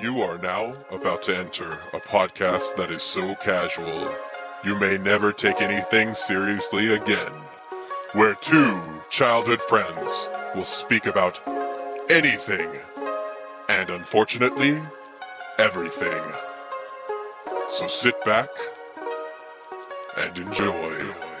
You are now about to enter a podcast that is so casual, you may never take anything seriously again. Where two childhood friends will speak about anything, and unfortunately, everything. So sit back and enjoy.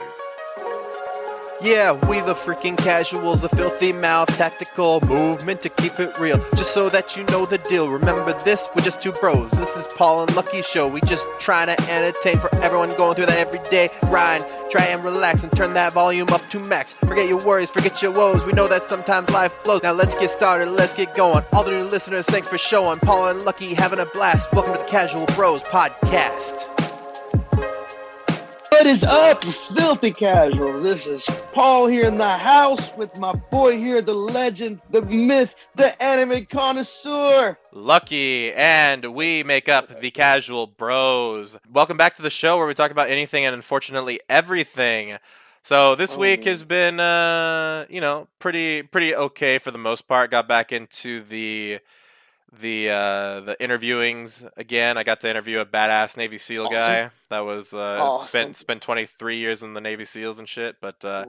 Yeah, we the freaking casuals, the filthy mouth, tactical movement to keep it real. Just so that you know the deal. Remember this, we're just two bros. This is Paul and Lucky Show. We just trying to entertain for everyone going through that everyday grind. Try and relax and turn that volume up to max. Forget your worries, forget your woes. We know that sometimes life blows. Now let's get started, let's get going. All the new listeners, thanks for showing. Paul and Lucky having a blast. Welcome to the Casual Bros Podcast. What is up, filthy casual? This is Paul here in the house with my boy here, the legend, the myth, the anime connoisseur. Lucky, and we make up the Casual Bros. Welcome back to the show where we talk about anything and unfortunately everything. So this Oh, week has been, uh, you know, pretty pretty okay for the most part. Got back into the the uh, the interviewings again. I got to interview a badass Navy SEAL Awesome. guy that was uh, Awesome. spent spent 23 years in the Navy SEALs and shit. But uh,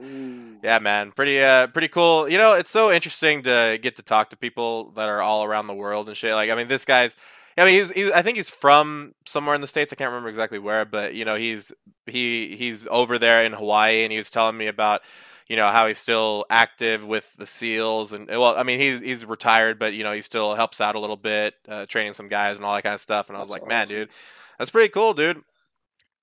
yeah, man, pretty uh pretty cool. You know, it's so interesting to get to talk to people that are all around the world and shit. Like, I mean, this guy's I mean, he's, he's I think he's from somewhere in the states. I can't remember exactly where, but you know, he's he he's over there in Hawaii and he was telling me about you know how he's still active with the SEALs and well, I mean, he's he's retired, but you know, he still helps out a little bit, uh, training some guys and all that kind of stuff. And I was That's like, man, dude, that's pretty cool, dude.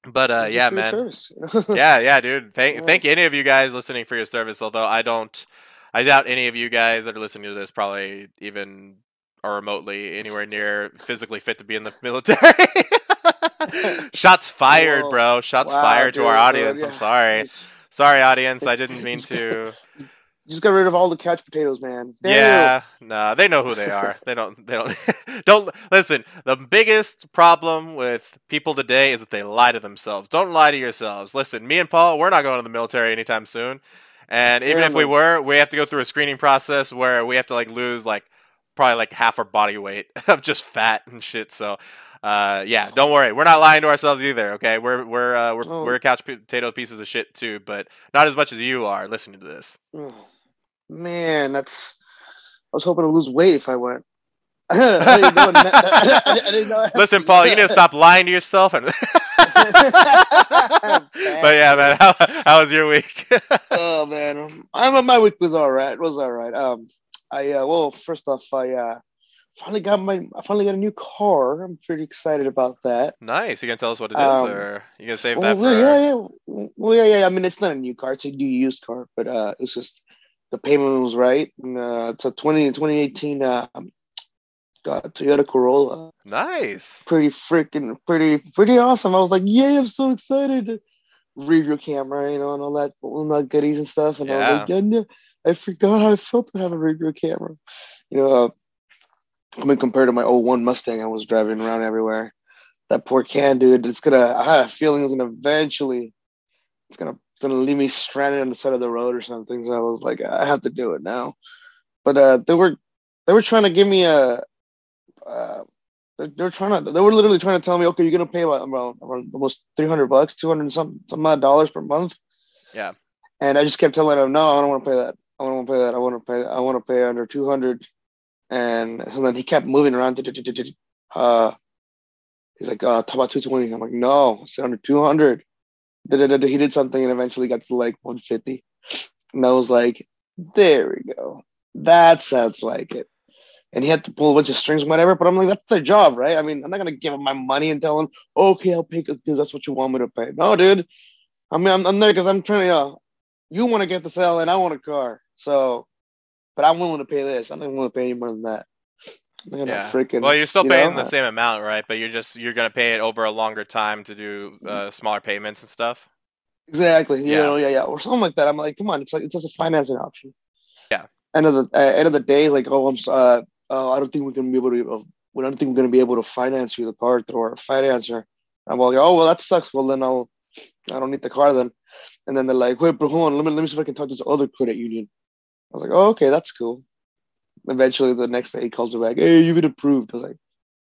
But uh, yeah, man yeah, yeah, dude. Thank thank any of you guys listening for your service. Although I don't, I doubt any of you guys that are listening to this probably even are remotely anywhere near physically fit to be in the military. Shots fired, Whoa. bro. Shots Wow, fired to our dude, audience. yeah. I'm sorry. Sorry, audience. I didn't mean to. You just got rid of all the couch potatoes, man. Damn. Yeah, nah, they know who they are. They don't. They don't. don't listen. The biggest problem with people today is that they lie to themselves. Don't lie to yourselves. Listen, me and Paul, we're not going to the military anytime soon. And even Yeah, if we were, we have to go through a screening process where we have to like lose like probably like half our body weight of just fat and shit. So, uh, yeah, don't worry. We're not lying to ourselves either. Okay, we're we're uh, we're Oh. we're couch potato pieces of shit too, but not as much as you are listening to this. Man, that's. I was hoping to lose weight if I went. I I- I Listen, Paul, you need to stop lying to yourself. And but yeah, man, how, how was your week? oh man, I'm my week was all right. It was all right. Um, I uh, well, first off, I uh, finally got my I finally got a new car. I'm pretty excited about that. nice. You gonna tell us what it is, Um, or you gonna save Well, that for? yeah, yeah, well, yeah, yeah. I mean, it's not a new car; it's a new used car, but uh, it's just the payment was right. And, uh, it's a 20 2018 uh, uh, Toyota Corolla. Nice. Pretty freaking, pretty, pretty awesome. I was like, yay! I'm so excited. Review camera, you know, and all that, all that goodies and stuff. And I was like, yeah, I forgot how I felt to have a review camera. You know, uh, I mean, compared to my old 01 Mustang, I was driving around everywhere. That poor can, dude. It's gonna. I had a feeling it's gonna eventually. It's gonna. It's gonna leave me stranded on the side of the road or something. So I was like, I have to do it now. But uh, they were, they were trying to give me a. Uh, they're, they're trying to. They were literally trying to tell me, okay, you're gonna pay about around, around almost 300 bucks, 200 and some some odd dollars per month. Yeah. And I just kept telling them, no, I don't want to pay that. I don't want to pay that. I want to pay. I want to pay under 200. And so then he kept moving around. Uh, he's like, uh, how about 220? I'm like, no, said under 200. Da-da-da-da. He did something and eventually got to like 150. And I was like, there we go. That sounds like it. And he had to pull a bunch of strings and whatever. But I'm like, that's their job, right? I mean, I'm not gonna give him my money and tell him, okay, I'll pay because that's what you want me to pay. No, dude. I mean, I'm, I'm there because I'm trying to. Uh, you want to get the sale and I want a car. So, but I'm willing to pay this. I'm not willing to pay any more than that. I'm not gonna Yeah. freaking. Well, you're still you paying know, the same amount, right? But you're just you're gonna pay it over a longer time to do uh, smaller payments and stuff. Exactly. You Yeah. know, yeah, yeah, or something like that. I'm like, come on, it's like it's just a financing option. Yeah. End of the uh, end of the day, like, oh, I'm, uh, uh, I don't think we're gonna be able to. Uh, we don't think we're gonna be able to finance you the car through our financer. I'm like, oh, well, that sucks. Well, then I'll, I don't need the car then. And then they're like, wait, but hold on, let me let me see if I can talk to this other credit union. I was like, oh, okay, that's cool. Eventually, the next day he calls me back, hey, you've been approved. I was like,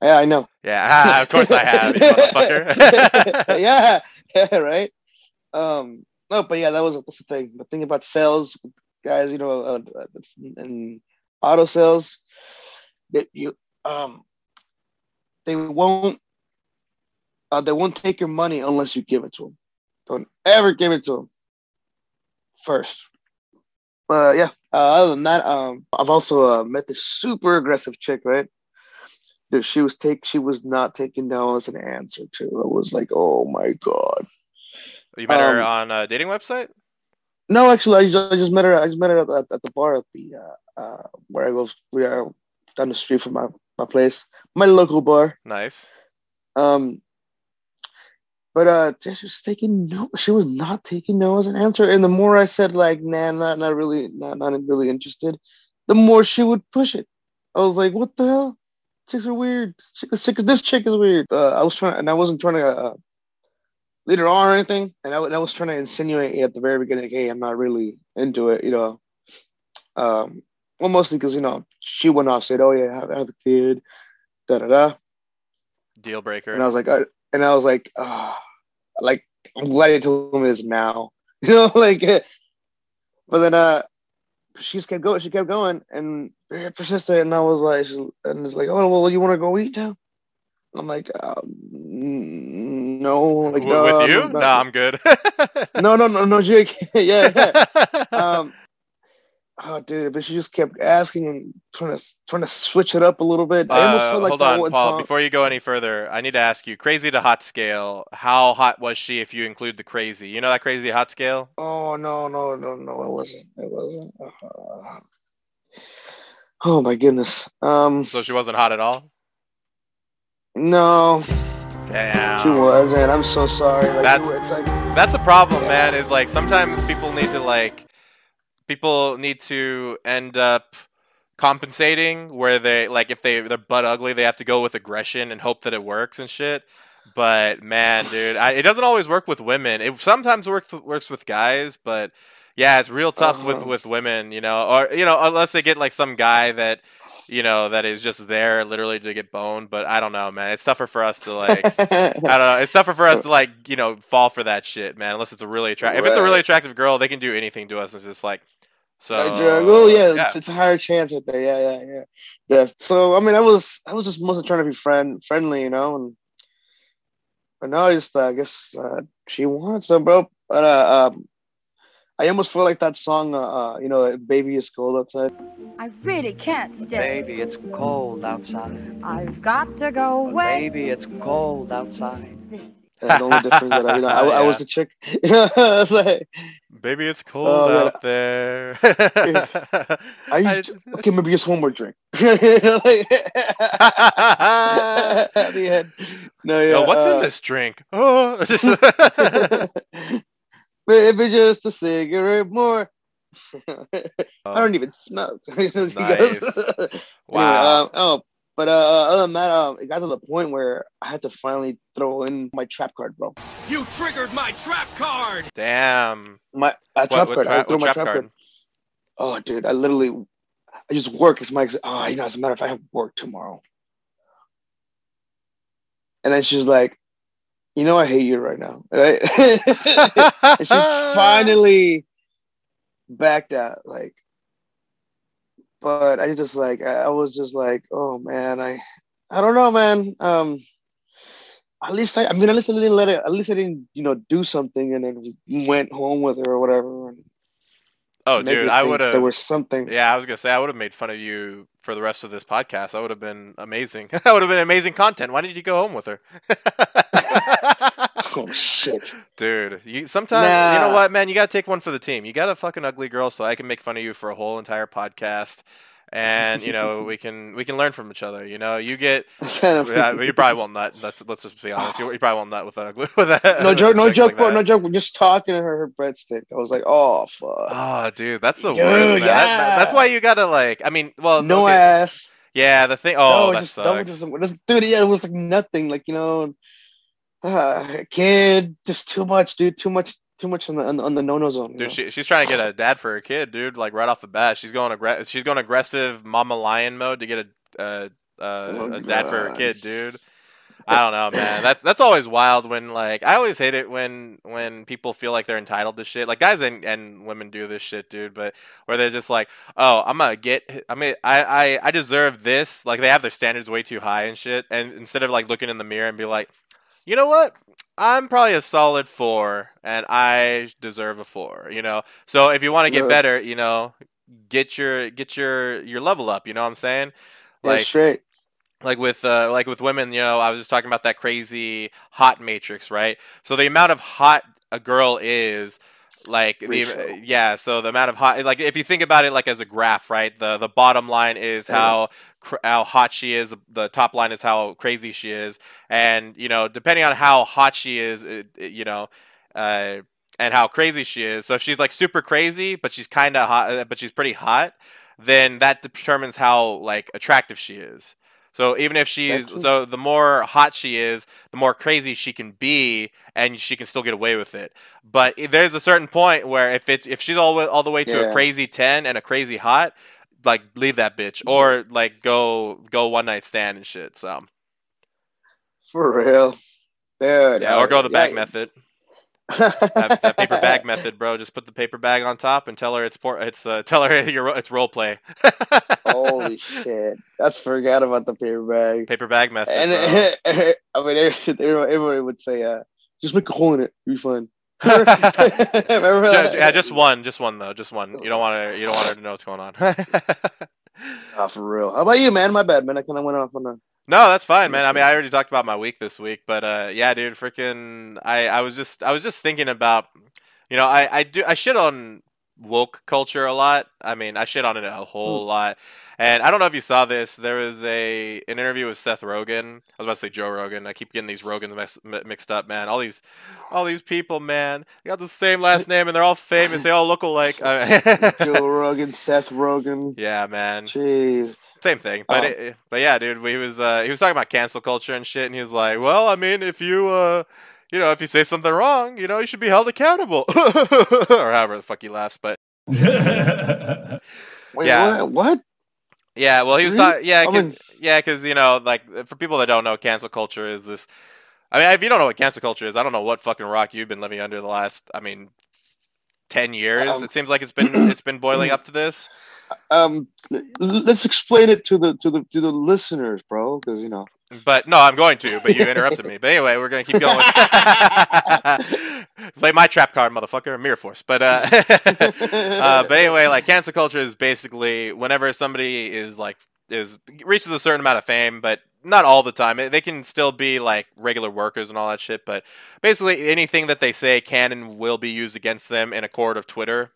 Yeah, I know. Yeah, ah, of course I have, you motherfucker. yeah, yeah, right. Um, no, but yeah, that was that's the thing. The thing about sales, guys, you know, uh, in auto sales, that you um, they won't uh, they won't take your money unless you give it to them. Don't ever give it to them first. But uh, yeah, uh, other than that, um, I've also uh, met this super aggressive chick, right? Dude, she was take she was not taking no as an answer to. I was like, oh my god. You met her Um, on a dating website? No, actually, I just, I just met her. I just met her at, at, at the bar at the uh, uh, where I go. We are down the street from my my place, my local bar. Nice. Um, but uh, was taking no. She was not taking no as an answer. And the more I said like, nah, not not really, not not really interested, the more she would push it. I was like, what the hell? Chicks are weird. This chick, this chick is weird. Uh, I was trying, and I wasn't trying to uh, lead her on or anything. And I, and I was trying to insinuate at the very beginning, hey, I'm not really into it, you know. Um, well, mostly because you know she went off, and said, oh yeah, I have, have a kid, da da da. Deal breaker. And I was like, I, and I was like, ah, like I'm glad you told me this now, you know, like. eh. But then, uh, she just kept going. She kept going, and very persistent. And I was like, and it's like, oh well, you want to go eat now? I'm like, um, mm, no, like no, with you? No, not- I'm good. no, no, no, no, Jake. yeah, yeah. Um, oh, dude, but she just kept asking and trying to trying to switch it up a little bit. I almost Uh, like hold on, Paul. song- Before you go any further, I need to ask you: crazy to hot scale. How hot was she if you include the crazy? You know that crazy hot scale? Oh no, no, no, no! It wasn't. It wasn't. Uh, oh my goodness. Um, So she wasn't hot at all. no, Damn. she wasn't. I'm so sorry. Like, That- it's like, That's a problem, Yeah. man. Is like sometimes people need to like people need to end up compensating where they like if they they're butt ugly, they have to go with aggression and hope that it works and shit. But man, dude, I, it doesn't always work with women. It sometimes works works with guys, but yeah, it's real tough with Uh-huh. with women, you know, or you know, unless they get like some guy that you know that is just there literally to get boned. But I don't know, man. It's tougher for us to like. I don't know. It's tougher for us to like, you know, fall for that shit, man. Unless it's a really attractive. If it's a really attractive girl, they can do anything to us. It's just like, so. oh yeah, yeah. It's, it's a higher chance right there. Yeah, yeah, yeah. Yeah. So I mean, I was I was just mostly trying to be friend friendly, you know, and but now I just uh, I guess uh, she wants some, bro. But uh, um, I almost feel like that song, uh, uh, you know, "Baby It's Cold Outside." I really can't stay. Baby, it's cold outside. I've got to go away. Baby, it's cold outside. This That's the only difference that I, you know, I, I was a chick. You know, I was like, Baby, it's cold Oh, man. out there. I, I- okay, maybe just one more drink. You know, like- At the end. No, yeah. Yo, what's in uh, this drink? Oh. Maybe just a cigarette more. I don't even smoke. Nice. Anyway, wow. um, oh, but uh, other than that, um, it got to the point where I had to finally throw in my trap card, bro. You triggered my trap card! Damn. My uh, What, trap what, card. I threw my trap trap card? card. Oh, dude, I literally, I just work. It's my, oh, you know, as a matter of fact, I have work tomorrow. And then she's like, you know, I hate you right now, right? and she finally backed out, like. But I just like, I was just like, oh man, I, I don't know, man. Um, at least I, I mean, at least I didn't let it. At least I didn't, you know, do something and then went home with her or whatever. And Oh, dude, I would have. There was something. Yeah, I was gonna say I would have made fun of you for the rest of this podcast. That would have been amazing. that would have been amazing content. Why didn't you go home with her? Oh shit. Dude, you sometimes you know what, man, you gotta take one for the team. You got a fucking ugly girl, so I can make fun of you for a whole entire podcast, and you know we can we can learn from each other. You know, you get yeah, you probably won't nut. Let's let's just be honest. You, you probably won't nut with that ugly with that. no joke, no joke, like bro, no joke. We're just talking to her, her breadstick. I was like, oh fuck. Oh, dude, that's the Dude, worst, man. That- that- that's why you gotta like. I mean, well, no okay, ass. Yeah, the thing. Oh, no, that just, that was sucks. just, dude, yeah, it was like nothing. Like you know, uh, kid, just too much, dude. Too much, too much on the on, the- no no zone. Dude, she, she's trying to get a dad for her kid, dude. Like right off the bat, she's going aggre- she's going aggressive mama lion mode to get a uh, uh, Oh, a dad for her kid, dude. I don't know, man. That's that's always wild when like I always hate it when when people feel like they're entitled to shit. Like guys and, and women do this shit, dude. But where they're just like, oh, I'm gonna get. I mean, I, I I deserve this. Like they have their standards way too high and shit. And instead of like looking in the mirror and be like, you know what? I'm probably a solid four, and I deserve a four. You know. So if you want to get Yeah. better, you know, get your get your your level up. You know what I'm saying? Yeah, Like straight. like with uh, like with women, you know, I was just talking about that crazy hot matrix, right? So the amount of hot a girl is, like the yeah, so the amount of hot, like if you think about it like as a graph, right? The the bottom line is how how hot she is. The top line is how crazy she is, and you know, depending on how hot she is, it, it- you know, uh, and how crazy she is. So if she's like super crazy, but she's kind of hot, uh, but she's pretty hot, then that determines how like attractive she is. So even if she's so the more hot she is, the more crazy she can be, and she can still get away with it. But there's a certain point where if it's if she's all the way, all the way to a crazy ten and a crazy hot, like leave that bitch or like go go one night stand and shit. So For real. Dude, yeah, or go the bag method. method. That, that paper bag method, bro. Just put the paper bag on top and tell her it's por- it's uh, tell her it's role play. Holy shit. That's forgot about the paper bag. paper bag method. And. I mean, everybody, everybody would say, uh, just make a hole in it. You'll be fine. That? yeah, just one, just one though, just one. You don't want to, you don't want her to know what's going on. Oh, for real. How about you, man? My bad, man. I kind of went off on a. no, that's fine, man. I mean, I already talked about my week this week, but uh, yeah, dude, freaking, I, I was just, I was just thinking about, you know, I, I do, I shit on woke culture a lot. I mean, I shit on it a whole lot. And I don't know if you saw this. There was a an interview with Seth Rogen. I was about to say Joe Rogan. I keep getting these Rogans mix, mixed up, man. All these, all these people, man. They got the same last name and they're all famous. They all look alike. Joe Rogan, Seth Rogen. yeah, man. Jeez. Same thing, but Oh. it, but yeah, dude, he was uh, he was talking about cancel culture and shit, and he was like, well, I mean, if you uh, you know, if you say something wrong, you know, you should be held accountable, or however the fuck he laughs. But Wait, Yeah. what? What? yeah, well, he was Really? talking, yeah, I 'cause- mean- yeah, because you know, like for people that don't know, cancel culture is this. I mean, if you don't know what cancel culture is, I don't know what fucking rock you've been living under the last. I mean. 10 years Um, it seems like it's been it's been boiling up to this Um, let's explain it to the to the to the listeners, bro, because you know. But no, I'm going to. But you interrupted me. But anyway, we're gonna keep going. Play my trap card, motherfucker. Mirror Force. But uh, uh, but anyway, like cancel culture is basically whenever somebody is like is reaches a certain amount of fame, but not all the time. They can still be like regular workers and all that shit. But basically, anything that they say can and will be used against them in a court of Twitter.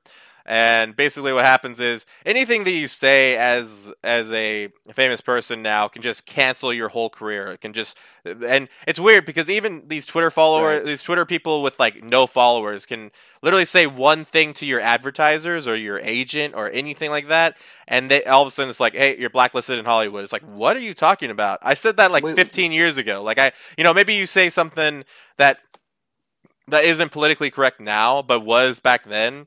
And basically, what happens is anything that you say as as a famous person now can just cancel your whole career. It can just and it's weird because even these Twitter followers, Right. these Twitter people with like no followers, can literally say one thing to your advertisers or your agent or anything like that, and they all of a sudden it's like, hey, you're blacklisted in Hollywood. It's like, what are you talking about? I said that like Wait. 15 years ago. Like I, you know, maybe you say something that that isn't politically correct now, but was back then.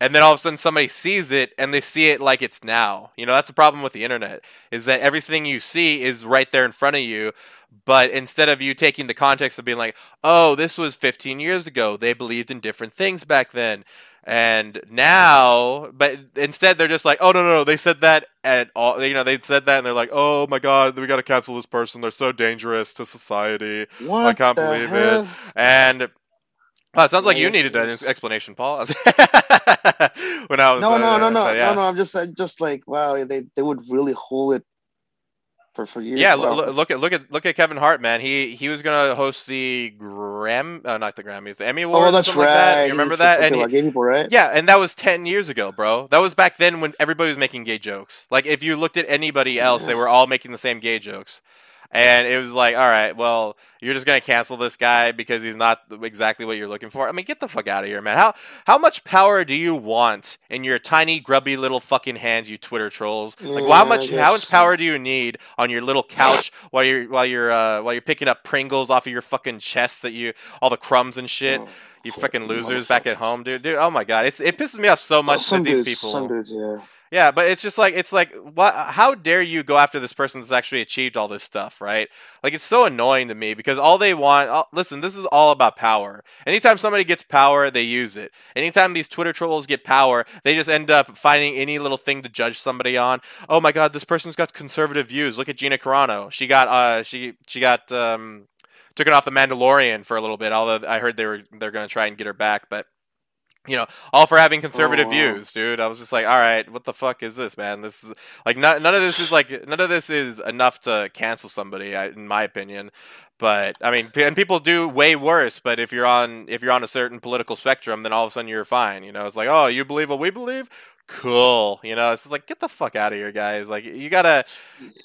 And then all of a sudden somebody sees it and they see it like it's now. You know, that's the problem with the internet is that everything you see is right there in front of you. But instead of you taking the context of being like, oh, this was 15 years ago, they believed in different things back then. And now, but instead they're just like, oh, no, no, no, they said that at all. You know, they said that and they're like, oh my God, we got to cancel this person. They're so dangerous to society. What can't the believe it. And Wow, it sounds like you needed an explanation, Paul. when I was No, uh, no, no, no, yeah. no, no. I'm just, I'm just like, wow, they they would really hold it for for years. Yeah, Wow. lo- lo- look at look at look at Kevin Hart, man. He he was gonna host the Gram, uh, not the Grammys, the Emmy Awards. Oh, that's right. Like that. You remember said that? And he- people, right? yeah, and that was ten years ago, bro. That was back then when everybody was making gay jokes. Like if you looked at anybody else, they were all making the same gay jokes. And it was like, all right, well, you're just gonna cancel this guy because he's not exactly what you're looking for. I mean, get the fuck out of here, man. How how much power do you want in your tiny, grubby little fucking hands, you Twitter trolls? Like, Yeah, how much how much power do you need on your little couch while you're while you're uh, while you're picking up Pringles off of your fucking chest that you all the crumbs and shit. Oh, You fuck, fucking losers back at home, dude. Dude, oh my god, it's it pisses me off so much some that these dudes, people. dudes, yeah. Yeah, but it's just like it's like what? How dare you go after this person that's actually achieved all this stuff, right? Like it's so annoying to me because all they want. all- listen, this is all about power. Anytime somebody gets power, they use it. Anytime these Twitter trolls get power, they just end up finding any little thing to judge somebody on. Oh my God, this person's got conservative views. Look at Gina Carano. She got uh she she got um took it off the Mandalorian for a little bit. Although I heard they were they're gonna try and get her back, but you know, all for having conservative views, dude. I was just like, all right, what the fuck is this, man? This is like none, none of this is like none of this is enough to cancel somebody, I, in my opinion. But I mean, and people do way worse. But if you're on if you're on a certain political spectrum, then all of a sudden you're fine. You know, it's like, oh, you believe what we believe? Cool. You know, it's just like get the fuck out of here, guys. Like you gotta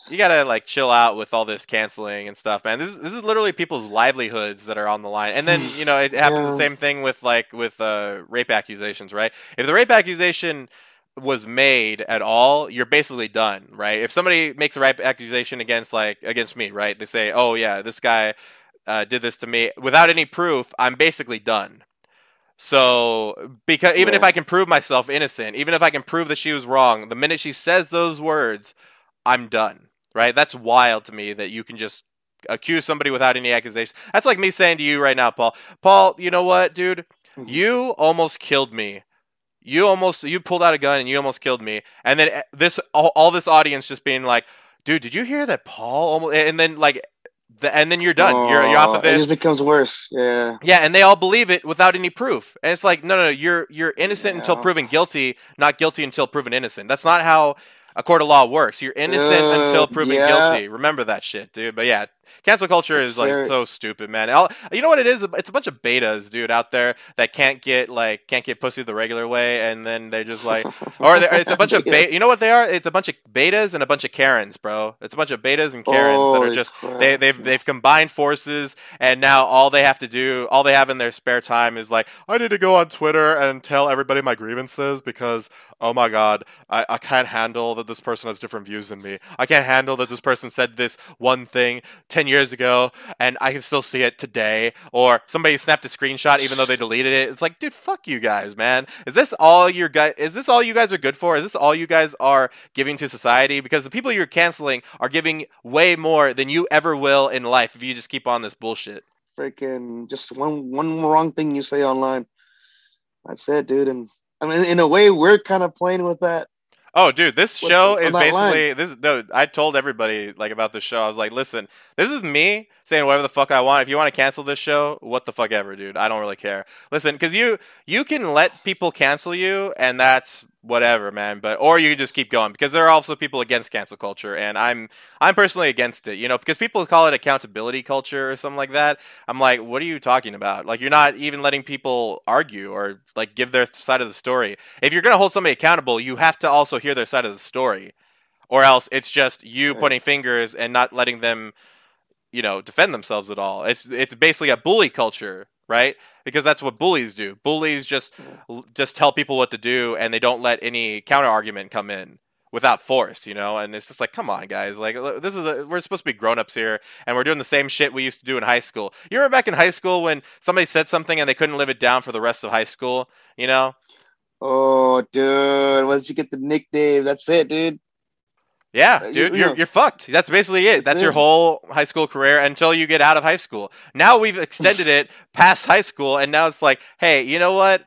you gotta like chill out with all this canceling and stuff, man. This is, this is literally people's livelihoods that are on the line. And then you know it happens the same thing with like with uh, rape accusations, right? If the rape accusation was made at all, you're basically done, right? If somebody makes a rape accusation against like against me, right? They say, oh yeah, this guy uh, did this to me without any proof. I'm basically done. So because even if I can prove myself innocent, even if I can prove that she was wrong, the minute she says those words, I'm done. Right? That's wild to me that you can just accuse somebody without any accusations. That's like me saying to you right now, Paul. Paul, you know what, dude? Mhm. You almost killed me. You almost you pulled out a gun and you almost killed me. And then eh, this all, all this audience just being like, "Dude, did you hear that Paul almost?" And then like, the, and then you're done. you're you're off Oh, of It this. just becomes worse. Yeah. Yeah, and they all believe it without any proof. And it's like, no, no, no, you're you're innocent until proven guilty, not guilty until proven innocent. That's not how a court of law works. You're innocent until Uh, proven yeah. guilty. Remember that shit, dude. But yeah, cancel culture It's is like so stupid, man. I'll- you know what it is? It's a bunch of betas, dude, out there that can't get like can't get pussy the regular way, and then they just like or it's a bunch of beta. You know what they are? It's a bunch of betas and a bunch of Karens, bro. It's a bunch of betas and Karens that are just crap. they they've they've combined forces, and now all they have to do, all they have in their spare time is like, I need to go on Twitter and tell everybody my grievances because oh my god, I, I can't handle that this person has different views than me. I can't handle that this person said this one thing ten years ago, and I can still see it today. Or somebody snapped a screenshot even though they deleted it. It's like, dude, fuck you guys, man. Is this all your guys? Is this all you guys are good for? Is this all you guys are giving to society? Because the people you're canceling are giving way more than you ever will in life if you just keep on this bullshit. freaking just one one wrong thing you say online. That's it, dude. And I mean, in a way, we're kind of playing with that. Oh, dude, this What's show is basically this. No, I told everybody like about this show. I was like, listen, this is me saying whatever the fuck I want. If you want to cancel this show, what the fuck ever, dude. I don't really care. Listen, because you you can let people cancel you, and that's whatever, man. But or you can just keep going because there are also people against cancel culture, and I'm I'm personally against it. You know, because people call it accountability culture or something like that. I'm like, what are you talking about? Like, you're not even letting people argue or like give their side of the story. If you're gonna hold somebody accountable, you have to also hear their side of the story, or else it's just you pointing fingers and not letting them, you know, defend themselves at all. It's it's basically a bully culture, right? Because that's what bullies do. Bullies just just tell people what to do, and they don't let any counter argument come in without force, you know. And it's just like, come on, guys, like this is a, we're supposed to be grown ups here, and we're doing the same shit we used to do in high school. You remember back in high school when somebody said something and they couldn't live it down for the rest of high school, you know? Oh, dude, once you get the nickname, that's it, dude. Yeah, Uh, dude, you you're you're fucked. That's basically it. That's your whole high school career until you get out of high school. Now we've extended it past high school, and now it's like, hey, you know what?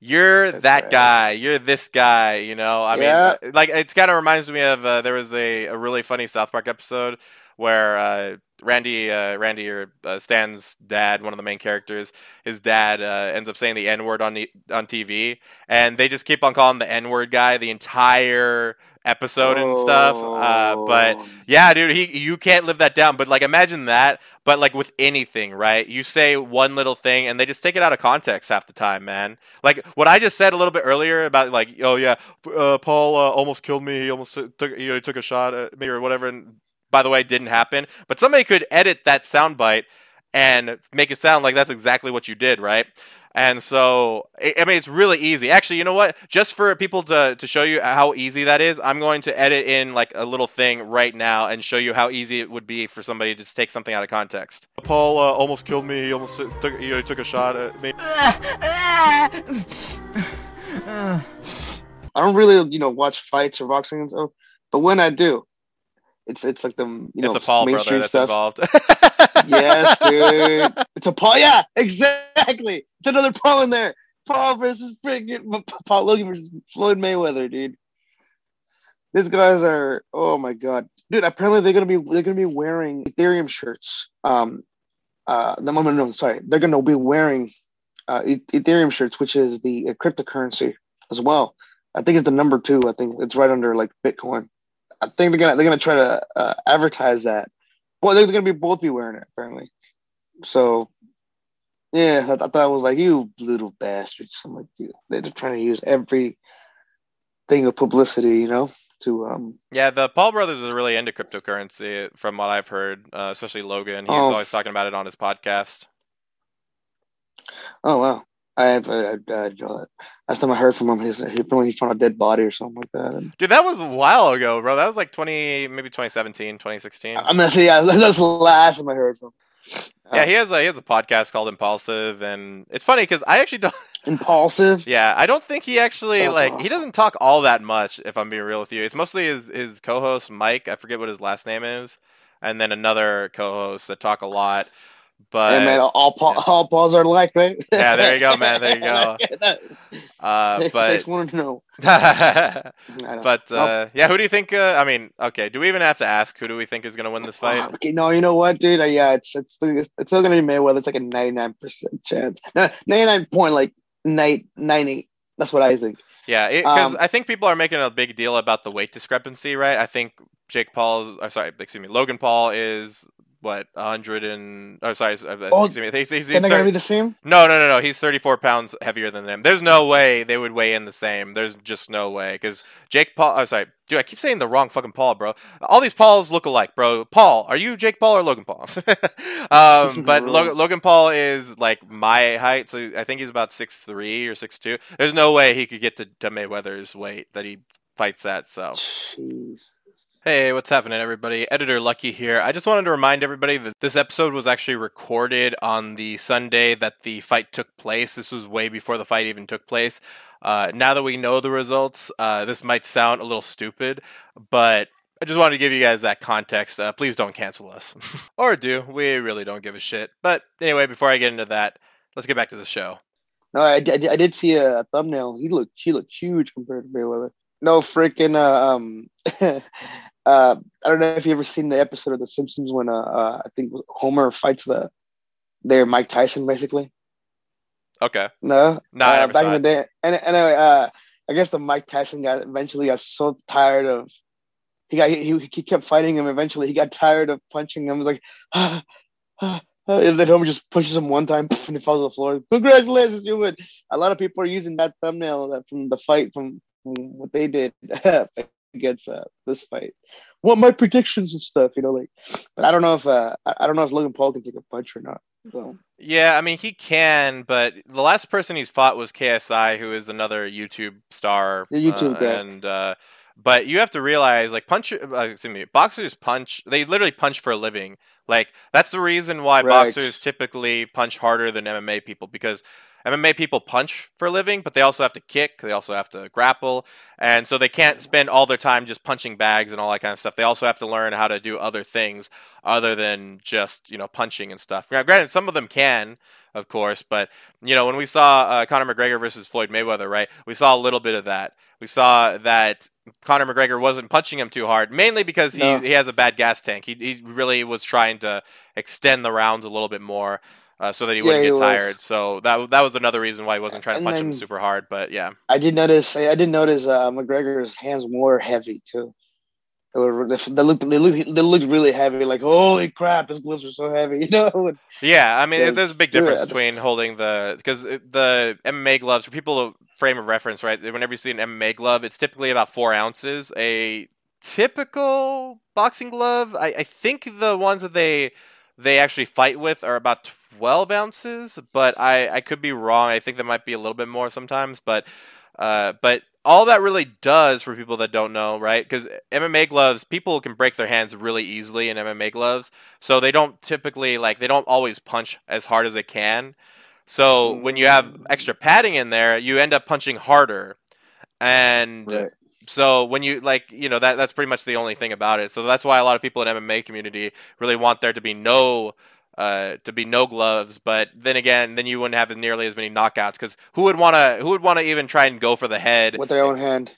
You're That's that right. guy. You're this guy. You know, I Yeah. mean, like it kind of reminds me of uh, there was a, a really funny South Park episode where uh, Randy, uh, Randy or uh, Stan's dad, one of the main characters, his dad uh, ends up saying the N word on the, on TV, and they just keep on calling the N word guy the entire episode and stuff. Uh, but Oh, yeah, dude, he you can't live that down. But like, imagine that. But like with anything, right? You say one little thing, and they just take it out of context half the time, man. Like what I just said a little bit earlier about like, oh yeah, uh, Paul uh, almost killed me. He almost took you know, he took a shot at me or whatever. And by the way, it didn't happen. But somebody could edit that soundbite and make it sound like that's exactly what you did, right? And so, I I mean, it's really easy. Actually, you know what? Just for people to, to show you how easy that is, I'm going to edit in like a little thing right now and show you how easy it would be for somebody to just take something out of context. Paul uh, almost killed me. He almost took you he took a shot at me. I don't really, you know, watch fights or boxing and stuff. But when I do, it's it's like the you know it's a Paul brother mainstream that's stuff. involved. yes, dude. It's a Paul. Yeah, exactly. It's another Paul in there. Paul versus freaking Paul Logan versus Floyd Mayweather, dude. These guys are. Oh my god, dude. Apparently they're gonna be they're gonna be wearing Ethereum shirts. Um, uh, no, no, no, sorry. They're gonna be wearing uh, Ethereum shirts, which is the uh, cryptocurrency as well. I think it's the number two. I think it's right under like Bitcoin. I think they're gonna they're gonna try to uh, advertise that. Well, they're gonna be both be wearing it apparently. So, yeah, I, I thought it was like you little bastards. I'm like, you. They're just trying to use every thing of publicity, you know, to um. yeah, the Paul brothers are really into cryptocurrency, from what I've heard. Uh, especially Logan. He's Oh. always talking about it on his podcast. Oh wow, I have didn't know that. Last time I heard from him, he's he apparently he found a dead body or something like that. And, Dude, that was a while ago, bro. That was like 20, maybe 2017, 2016. I'm gonna say yeah, that's the last time I heard from. him. Yeah, he has a he has a podcast called Impulsive, and it's funny because I actually don't. Impulsive. Yeah, I don't think he actually That's like he doesn't talk all that much. If I'm being real with you, it's mostly his his co-host Mike. I forget what his last name is, and then another co-host that talk a lot. But Hey man, all yeah. all Pauls are alike, right? Yeah, there you go, man, there you go. uh, but I just wanted to know. but uh, yeah, who do you think? Uh, I mean, okay, do we even have to ask who do we think is gonna win this fight? Oh, okay, no, you know what, dude? Uh, yeah, it's it's still, it's still gonna be Mayweather. It's like a ninety nine percent chance. Ninety nine point like night ninety. That's what I think. Yeah, because Um, I think people are making a big deal about the weight discrepancy, right? I think Jake Paul's, or sorry, excuse me, Logan Paul is what 100 and oh sorry, uh, Oh, excuse me, he's, he's, he's Isn't they gonna be the same? no, no, no, no, he's 34 pounds heavier than them. There's no way they would weigh in the same. There's just no way because Jake Paul, oh sorry, dude, I keep saying the wrong fucking Paul, bro. All these Pauls look alike, bro. Paul, are you Jake Paul or Logan Paul? um, but Logan, Logan Paul is like my height, so I think he's about six three or six two. There's no way he could get to, to Mayweather's weight that he fights at. So. Hey, what's happening, everybody? Editor Lucky here. I just wanted to remind everybody that this episode was actually recorded on the Sunday that the fight took place. This was way before the fight even took place. Uh, now that we know the results, uh, this might sound a little stupid, but I just wanted to give you guys that context. Uh, please don't cancel us. or do. We really don't give a shit. But anyway, before I get into that, let's get back to the show. No, I, did- I did see a thumbnail. He looked he looked huge compared to Mayweather. No freaking uh, um uh I don't know if you ever seen the episode of The Simpsons when uh, uh I think Homer fights the their Mike Tyson basically. Okay. No, No, I uh, never back in the day. And anyway, uh, I guess the Mike Tyson guy eventually got so tired of he got he, he, he kept fighting him. Eventually, he got tired of punching him. He was like, ah, ah, ah, and then Homer just pushes him one time and he falls to the floor. Congratulations, you win. A lot of people are using that thumbnail that from the fight from, from what they did against uh, this fight. What my predictions and stuff, you know, like. But I don't know if uh, I I don't know if Logan Paul can take a punch or not. So. Yeah, I mean he can, but the last person he's fought was KSI, who is another YouTube star. The YouTube uh, guy. and uh, but you have to realize, like punch, uh, excuse me, boxers punch. They literally punch for a living. Like that's the reason why Right. boxers typically punch harder than MMA people because MMA people punch for a living, but they also have to kick. They also have to grapple, and so they can't spend all their time just punching bags and all that kind of stuff. They also have to learn how to do other things other than just you know punching and stuff. Now, granted, some of them can, of course, but you know when we saw uh, Conor McGregor versus Floyd Mayweather, right? We saw a little bit of that. We saw that Conor McGregor wasn't punching him too hard, mainly because he, No. he has a bad gas tank. He, he really was trying to extend the rounds a little bit more. Uh, so that he wouldn't Yeah, he get was. tired. So that that was another reason why he wasn't trying to And punch him super hard. But yeah, I did notice. I did notice uh, McGregor's hands were heavy too. They were. They looked. They looked. They looked really heavy. Like holy crap, his gloves are so heavy. You know. Yeah, I mean, Yeah, there's a big difference That's- between holding the because the MMA gloves for people to frame of reference, right? Whenever you see an MMA glove, it's typically about four ounces. A typical boxing glove, I, I think the ones that they they actually fight with are about 12 ounces, but I I could be wrong. I think that might be a little bit more sometimes, but uh, but all that really does for people that don't know, right? Because MMA gloves, people can break their hands really easily in MMA gloves, so they don't typically like they don't always punch as hard as they can. So when you have extra padding in there, you end up punching harder. and Right. so when you like you know that that's pretty much the only thing about it so that's why a lot of people in mma community really want there to be no uh, to be no gloves but then again then you wouldn't have nearly as many knockouts because who would want to who would want to even try and go for the head With their own hand.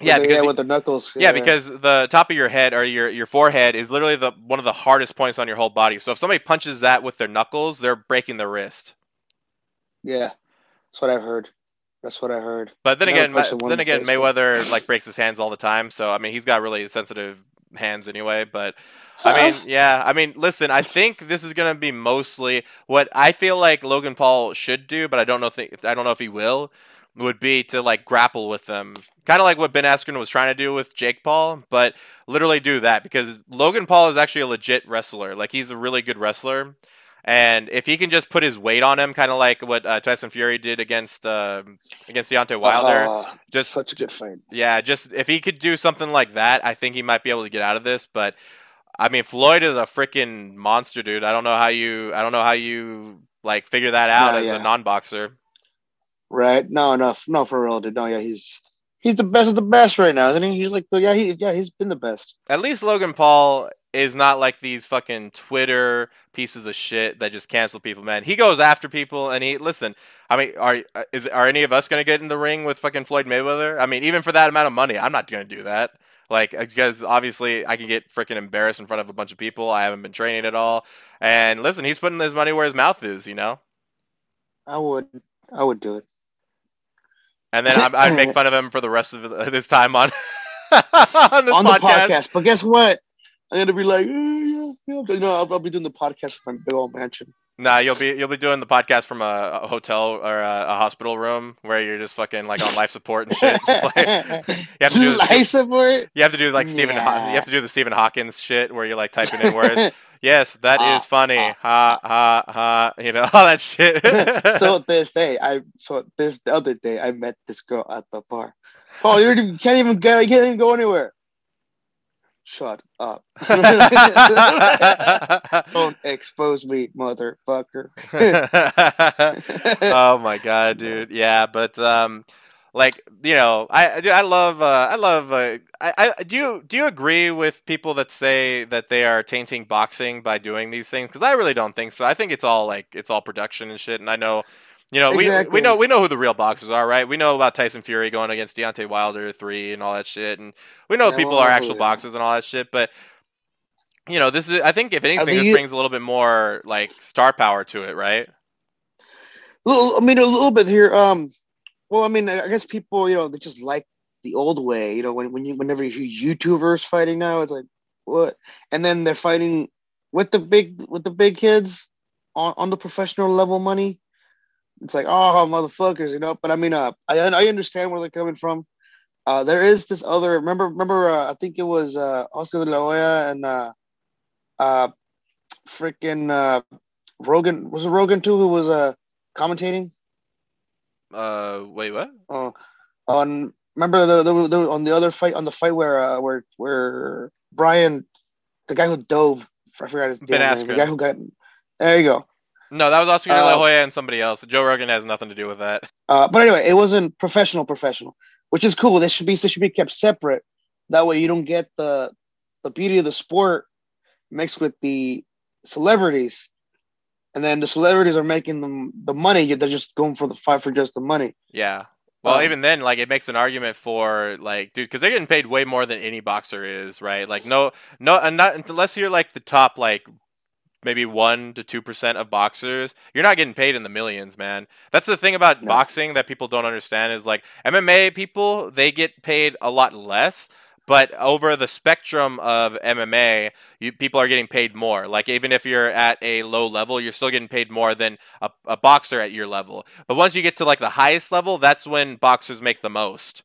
Yeah because with their knuckles. yeah, because the top of your head or your your forehead is literally the one of the hardest points on your whole body. So if somebody punches that with their knuckles, they're breaking their wrist. Yeah. That's what I've heard. That's what I heard. But then Never again, then again, Mayweather like breaks his hands all the time. So I mean, he's got really sensitive hands anyway. But I mean, yeah, I mean, listen, I think this is gonna be mostly what I feel like Logan Paul should do, but I don't know if I don't know if he will. Would be to like grapple with them, kind of like what Ben Askren was trying to do with Jake Paul, but literally do that because Logan Paul is actually a legit wrestler. Like he's a really good wrestler. And if he can just put his weight on him, kind of like what uh, Tyson Fury did against uh, against Deontay Wilder, Uh, just- such a good fight. yeah, just if he could do something like that, I think he might be able to get out of this. But I mean, Floyd is a freaking monster, dude. I don't know how you, I don't know how you like figure that out No, as yeah. a non-boxer. Right? No, no, no, for real, dude. No, yeah, he's he's the best of the best right now, isn't he? He's like yeah, he yeah, he's been the best. At least Logan Paul is not like these fucking Twitter pieces of shit that just cancel people, man. He goes after people, and he listen. I mean, are is are any of us gonna get in the ring with fucking Floyd Mayweather? I mean, even for that amount of money, I'm not gonna do that. Like, uh, because obviously I can get freaking embarrassed in front of a bunch of people. I haven't been training at all. And listen, he's putting his money where his mouth is, you know. I would I would do it. And then I'm, I'd make fun of him for the rest of this time on on this on podcast. the podcast. But guess what? I'm gonna be like, oh, yeah, yeah. No, I'll, I'll be doing the podcast from my big old mansion. Nah, you'll be you'll be doing the podcast from a, a hotel or a, a hospital room where you're just fucking like on life support and shit. Like, you have to do this, life support. you have to do like Stephen Haw- you have to do the Stephen Hawkins shit where you're like typing in words. yes, that is Ah, funny. ah, ha ha ha. You know all that shit. so this day, I so this the other day, I met this girl at the bar. Oh, you can't even get, you can't even go anywhere. Shut up! Don't expose me, motherfucker. oh my god, dude. Yeah, but um, like you know, I dude, I love uh, I love uh, I, I do you do you agree with people that say that they are tainting boxing by doing these things? Because I really don't think so. I think it's all like it's all production and shit. And I know. You know, we, we know we know who the real boxers are, right? We know about Tyson Fury going against Deontay Wilder three and all that shit, and we know Yeah, people well, are actual are. boxers and all that shit. But you know, this is I think if anything, think this you- brings a little bit more like star power to it, right? little, I mean, a little bit here. Um, well, I mean, I guess people, you know, they just like the old way. You know, when when you whenever you hear YouTubers fighting now, it's like what? And then they're fighting with the big with the big kids on on the professional level money. It's like, oh, motherfuckers, you know. But I mean, uh, I I understand where they're coming from. Uh, there is this other. Remember, remember. Uh, I think it was uh, Oscar de la Hoya and uh, uh, freaking uh, Rogan. Was it Rogan too? Who was uh commentating? Uh, wait, what? Uh, on remember the, the, the on the other fight on the fight where uh, where where Brian, the guy who dove, I forgot his Ben name, the guy who got. There you go. No, that was Oscar De La Uh, Hoya and somebody else. Joe Rogan has nothing to do with that. Uh, but anyway, it wasn't professional professional, which is cool. They should be they should be kept separate. That way, you don't get the the beauty of the sport mixed with the celebrities, and then the celebrities are making them the money. They're just going for the fight for just the money. Yeah. Well, Um, even then, like it makes an argument for like, dude, because they're getting paid way more than any boxer is, right? Like, no, no, and not unless you're like the top, like maybe one to two percent of boxers, you're not getting paid in the millions, man. That's the thing about No. boxing that people don't understand is like MMA people, they get paid a lot less. But over the spectrum of MMA, you, people are getting paid more. Like even if you're at a low level, you're still getting paid more than a, a boxer at your level. But once you get to like the highest level, that's when boxers make the most,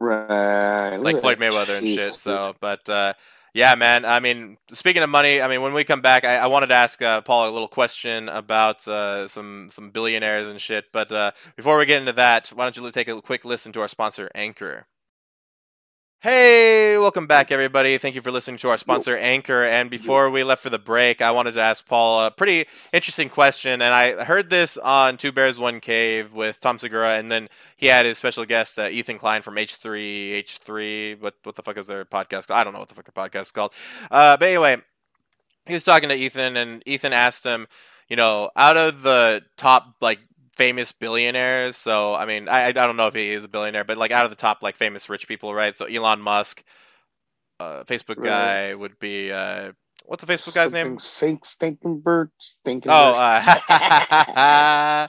Right, like Floyd Mayweather and shit. So, but uh, yeah, man. I mean, speaking of money, I mean, when we come back, I, I wanted to ask uh, Paul a little question about uh, some some billionaires and shit. But uh, before we get into that, why don't you take a quick listen to our sponsor, Anchor. Hey, welcome back, everybody. Thank you for listening to our sponsor, Anchor. And before we left for the break, I wanted to ask Paul a pretty interesting question. And I heard this on Two Bears, One Cave with Tom Segura, and then he had his special guest, uh, Ethan Klein from H3, H3. What, what the fuck is their podcast called? I don't know what the fuck their podcast is called. Uh, but anyway, he was talking to Ethan, and Ethan asked him, you know, out of the top, like, famous billionaires. So I mean, I I don't know if he is a billionaire, but like out of the top like famous rich people, right? So Elon Musk, uh, Facebook Right. guy would be uh, what's the Facebook guy's name? Sink, stinking bird, stinking. Oh, uh,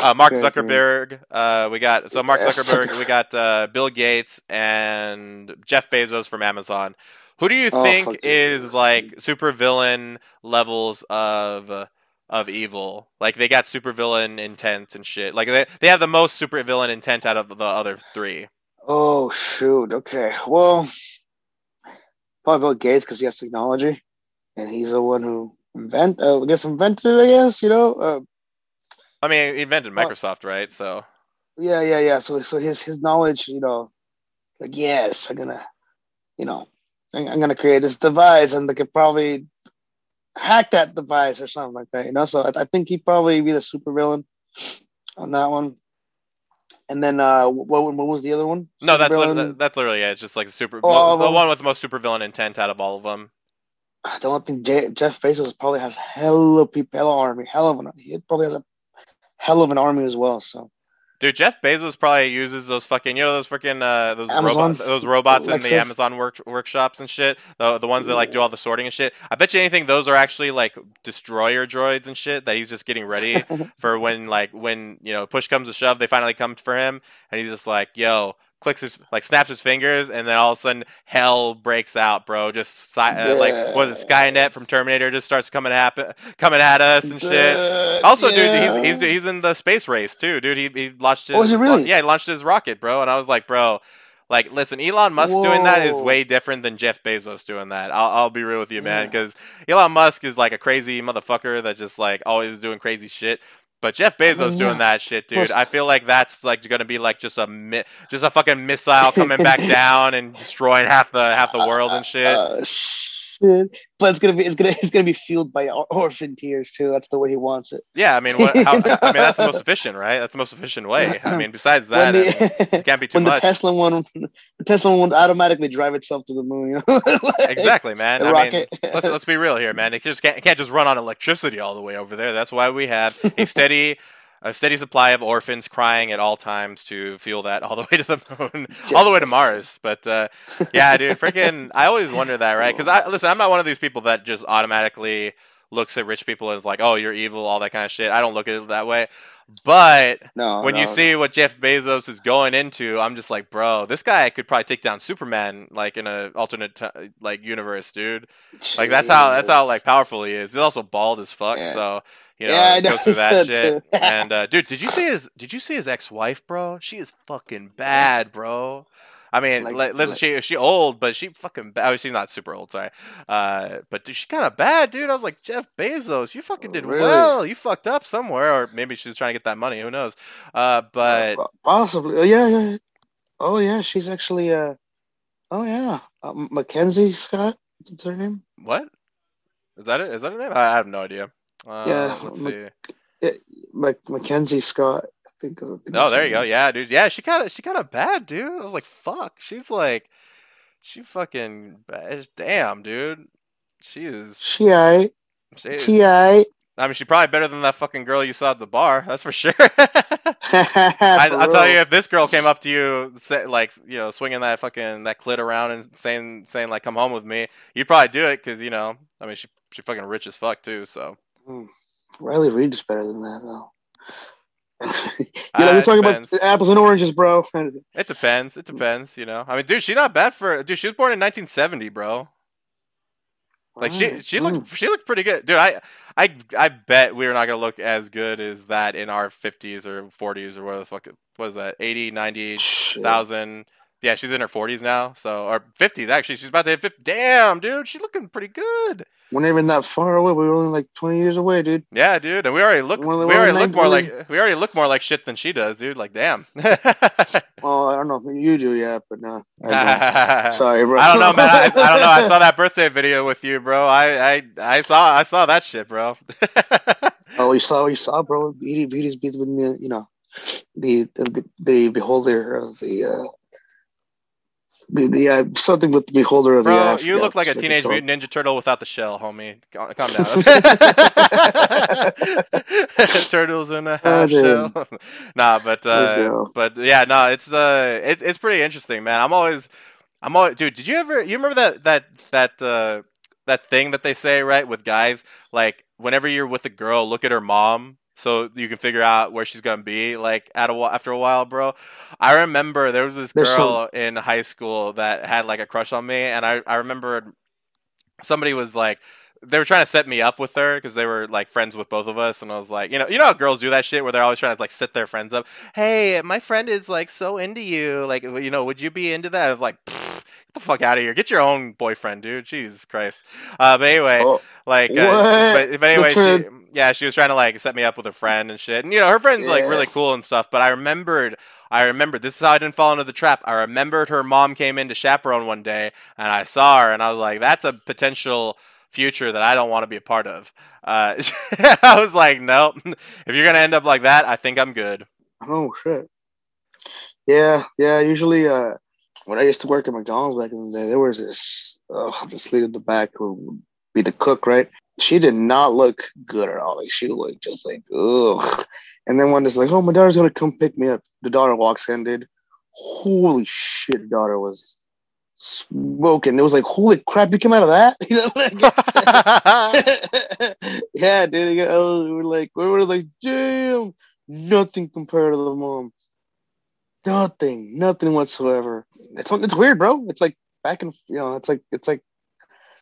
uh, Mark Zuckerberg. Uh, we got so Mark Zuckerberg. We got uh, Bill Gates and Jeff Bezos from Amazon. Who do you Oh, think yeah. is like supervillain levels of uh, of evil? Like they got supervillain intent and shit. Like they they have the most supervillain intent out of the other three. Oh shoot. Okay. Well, probably Bill Gates because he has technology, and he's the one who invent. Uh, I guess invented it. I guess you know. Uh, I mean, he invented Microsoft, right? So yeah, yeah, yeah. So, so his his knowledge, you know, like yes, I'm gonna, you know, I'm, I'm gonna create this device, and they could probably hack that device or something like that. You know. So I, I think he'd probably be the supervillain on that one. And then uh, what what was the other one? no, that's Supervillain? literally, that's literally it. It's just like super Oh, the one with the most supervillain intent out of all of them. I don't think J- Jeff Bezos probably has hella people, hella army, hell of an. He probably has a hell of an army as well. So Dude, Jeff Bezos probably uses those fucking, you know, those freaking uh, those robots, those robots in the Amazon work workshops and shit. The the ones that like do all the sorting and shit. I bet you anything those are actually like destroyer droids and shit that he's just getting ready for when like when you know push comes to shove, they finally come for him, and he's just like, yo. Clicks his like snaps his fingers and then all of a sudden hell breaks out, bro. Just si- uh, like what is it, Skynet from Terminator just starts coming happen coming at us and shit. Uh, Also, yeah. dude, he's he's he's in the space race too, dude. He he launched his Oh, is he really? yeah, he launched his rocket, bro. And I was like, bro, like, listen, Elon Musk doing that is way different than Jeff Bezos doing that. I'll I'll be real with you, man, Yeah. because Elon Musk is like a crazy motherfucker that just like always doing crazy shit. But Jeff Bezos doing that shit, dude. I feel like that's like gonna be like just a mi- just a fucking missile coming back down and destroying half the half the world and shit. Uh, shit. But it's gonna be it's gonna it's gonna be fueled by orphan tears too. That's the way he wants it. Yeah, I mean, what, how, I mean that's the most efficient, right? That's the most efficient way. I mean, besides that, when I mean, it can't be too when the. Tesla one the Tesla one would automatically drive itself to the moon. You know? Like, exactly, man. The I mean, let's let's be real here, man. It just can't, it can't just run on electricity all the way over there. That's why we have a steady a steady supply of orphans crying at all times to fuel that all the way to the moon, all the way to Mars. But uh, yeah, dude, freaking, I always wonder that, right? Because I listen, I'm not one of these people that just automatically looks at rich people as like, oh, you're evil, all that kind of shit. I don't look at it that way. But no, when you no, see what Jeff Bezos is going into, I'm just like, bro, this guy could probably take down Superman like in a alternate t- like universe, dude. Like that's how that's how like powerful he is. He's also bald as fuck, Yeah. so you know, Yeah, I goes through that noticed shit. and uh, dude, did you see his did you see his ex wife, bro? She is fucking bad, bro. I mean, Like- li- listen, like- she she old, but she fucking bad. Oh, she's not super old, sorry. Uh, but dude, she kind of bad, dude. I was like, Jeff Bezos, you fucking did Really? well. You fucked up somewhere, or maybe she was trying to get that money. Who knows? Uh, but Po- possibly. Oh, yeah, yeah. Oh yeah, she's actually uh. Oh yeah, uh, Mackenzie Scott. What's her name? what is that? It? Is that her name? I, I have no idea. Uh, Yeah, let's Mc- see. Mac- Mackenzie Scott. I think. I think Oh, there her you go. Yeah, dude. Yeah, she kind of she kind of bad, dude. I was like, fuck. She's like, she fucking bad. Damn, dude. She is. She aight. She, She aight. I mean, she's probably better than that fucking girl you saw at the bar. That's for sure. I, I'll tell you, if this girl came up to you, say, like you know, swinging that fucking that clit around and saying saying like, "Come home with me," you'd probably do it because you know, I mean, she she fucking rich as fuck too. So Hmm. Riley Reid is better than that though. you Uh, know, it we're talking depends. about apples and oranges, bro. it depends. It depends. You know, I mean, dude, she's not bad for dude. She was born in 1970, bro. Like she she mm. looked she looked pretty good, dude. I I I bet we're not gonna look as good as that in our 50s or 40s or whatever the fuck was that 80, 90, Shit. 1000. Yeah, she's in her 40s now, so or 50s actually. She's about to hit 50. Damn, dude, she's looking pretty good. We're not even that far away. We were only like 20 years away, dude. Yeah, dude, and we already look Well, we already look more like we already look more like shit than she does, dude. Like, damn. Well, I don't know if you do, yeah, but no. I. Sorry, bro. I don't know, man. I, I don't know. I saw that birthday video with you, bro. I I, I saw I saw that shit, bro. Oh, we saw, we saw, bro. Beauty, beauty's be with the, you know, the the, the beholder of the, uh, the, the uh, something with the beholder of. Bro, uh, I you look like a teenage mutant ninja turtle without the shell, homie. Calm, down. Turtles in a half shell. nah, but uh, but yeah, no, it's uh, it's it's pretty interesting, man. I'm always, I'm always, dude. Did you ever? You remember that that that uh that thing that they say right with guys? Like whenever you're with a girl, look at her mom. So you can figure out where she's gonna be, like at a after a while, bro. I remember there was this There's girl in high school that had like a crush on me, and I I remember somebody was like they were trying to set me up with her because they were like friends with both of us and i was like you know you know how girls do that shit where they're always trying to like set their friends up? Hey my friend is like so into you. Like you know would you be into that? I was like "Pfft, get the fuck out of here get your own boyfriend dude jesus christ uh but anyway Oh, like uh, but, but anyway she, yeah she was trying to like set me up with a friend and shit and you know her friend's like really cool and stuff but i remembered I remembered this is how I didn't fall into the trap. I remembered her mom came in to chaperone one day and I saw her and I was like, that's a potential future that I don't want to be a part of. Uh, I was like, nope. If you're gonna end up like that, I think I'm good. oh shit. Yeah, yeah. Usually, uh, when I used to work at McDonald's back in the day, there was this uh, this lady at the back who would be the cook, right? She did not look good at all. Like she looked just like ugh. And then one is like, "Oh, my daughter's gonna come pick me up." The daughter walks in, dude. Holy shit, the daughter was smoking. It was like, "Holy crap, you came out of that?" You know, like, yeah, dude. We were like, we were like, damn, nothing compared to the mom. Nothing, nothing whatsoever. It's it's weird, bro. It's like back and you know, it's like it's like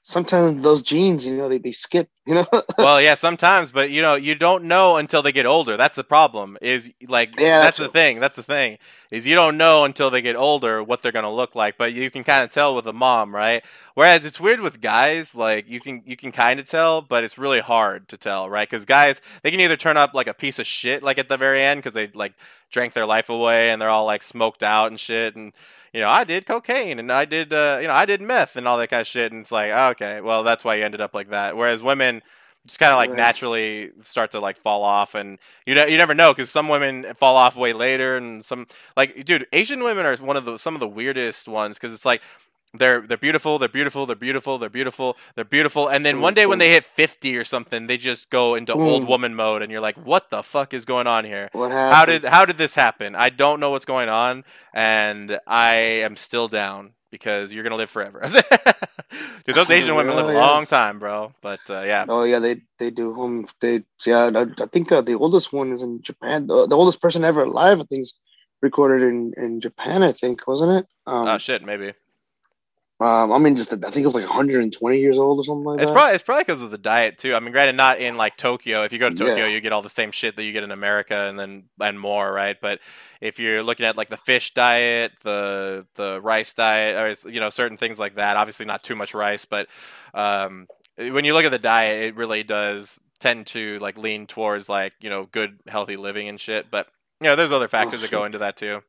sometimes those genes, you know, they, they skip, you know. well, yeah, sometimes, but you know, you don't know until they get older. That's the problem. Is like Yeah, that's true. the thing. That's the thing. Is you don't know until they get older what they're gonna look like, but you can kind of tell with a mom, right? Whereas it's weird with guys, like you can you can kind of tell, but it's really hard to tell, right? Because guys they can either turn up like a piece of shit, like at the very end, because they like drank their life away and they're all like smoked out and shit, and you know I did cocaine and I did uh, you know I did meth and all that kind of shit, and it's like okay, well that's why you ended up like that. Whereas women just kind of like Right. naturally start to like fall off and you know you never know because some women fall off way later and some like dude asian women are one of the some of the weirdest ones because it's like they're they're beautiful they're beautiful they're beautiful they're beautiful they're beautiful and then one day when they hit 50 or something they just go into old Mm. woman mode and you're like what the fuck is going on here what happened? how did how did this happen i don't know what's going on and i am still down because you're gonna live forever dude those asian women live a Yeah, long time bro but uh, yeah Oh yeah, they they do. Um, they yeah. I, I think uh, the oldest one is in Japan. The, the oldest person ever alive, I think, is recorded in in Japan. I think wasn't it? Um, oh shit maybe um I mean, just I think it was like 120 years old or something like It's that. probably it's probably because of the diet too. I mean, granted, not in like Tokyo. If you go to Tokyo, Yeah. you get all the same shit that you get in America, and then and more, right? But if you're looking at like the fish diet, the the rice diet, or you know certain things like that, obviously not too much rice, but um, when you look at the diet, it really does tend to like lean towards like you know good healthy living and shit. But you know, there's other factors that go into that too.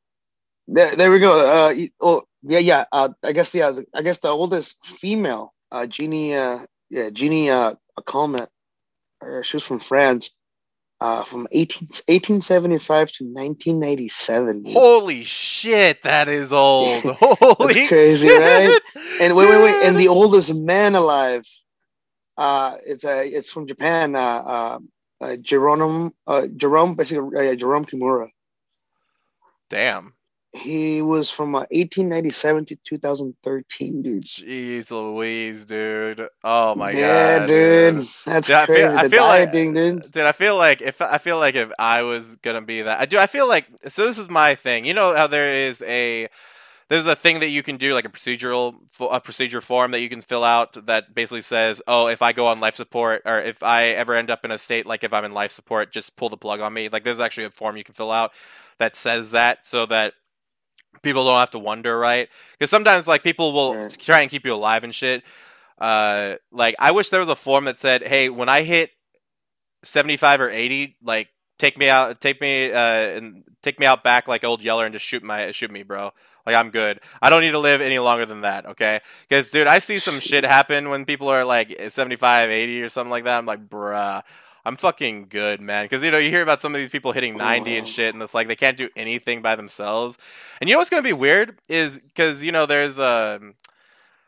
There, there we go. Uh, oh yeah, yeah. Uh, I guess yeah. the- I guess the oldest female, uh, Jeannie, uh, yeah, Jeannie, uh, Calment, uh, she was from France, uh, from 18, 1875 to 1997. Holy shit, that is old. Holy That's crazy, shit. right? And wait, wait, wait. And the oldest man alive, uh, it's uh, it's from Japan. Uh, uh, uh Jerome, uh, Jerome, basically, uh, Jerome Kimura. Damn. He was from uh, 1897 to 2013, dude. Jeez Louise, dude. Oh my yeah, god. dude. That's Dude, I feel- crazy. I feel like- dieting, dude. Dude, I feel like if I feel like if I was gonna be that, I do. I feel like so. This is my thing. You know how there is a there's a thing that you can do like a procedural a procedure form that you can fill out that basically says, oh, if I go on life support or if I ever end up in a state like if I'm in life support, just pull the plug on me. Like there's actually a form you can fill out that says that so that people don't have to wonder, right? Because sometimes like people will Right. try and keep you alive and shit. Uh, like I wish there was a form that said, "Hey, when I hit seventy-five or eighty, like take me out, take me, uh, and take me out back like old Yeller and just shoot my shoot me, bro. Like I'm good. I don't need to live any longer than that, okay? Because dude, I see some shit happen when people are like 75, 80 or something like that. I'm like, bruh. I'm fucking good, man. Because you know you hear about some of these people hitting 90 and shit, and it's like they can't do anything by themselves. And you know what's gonna be weird is because you know there's um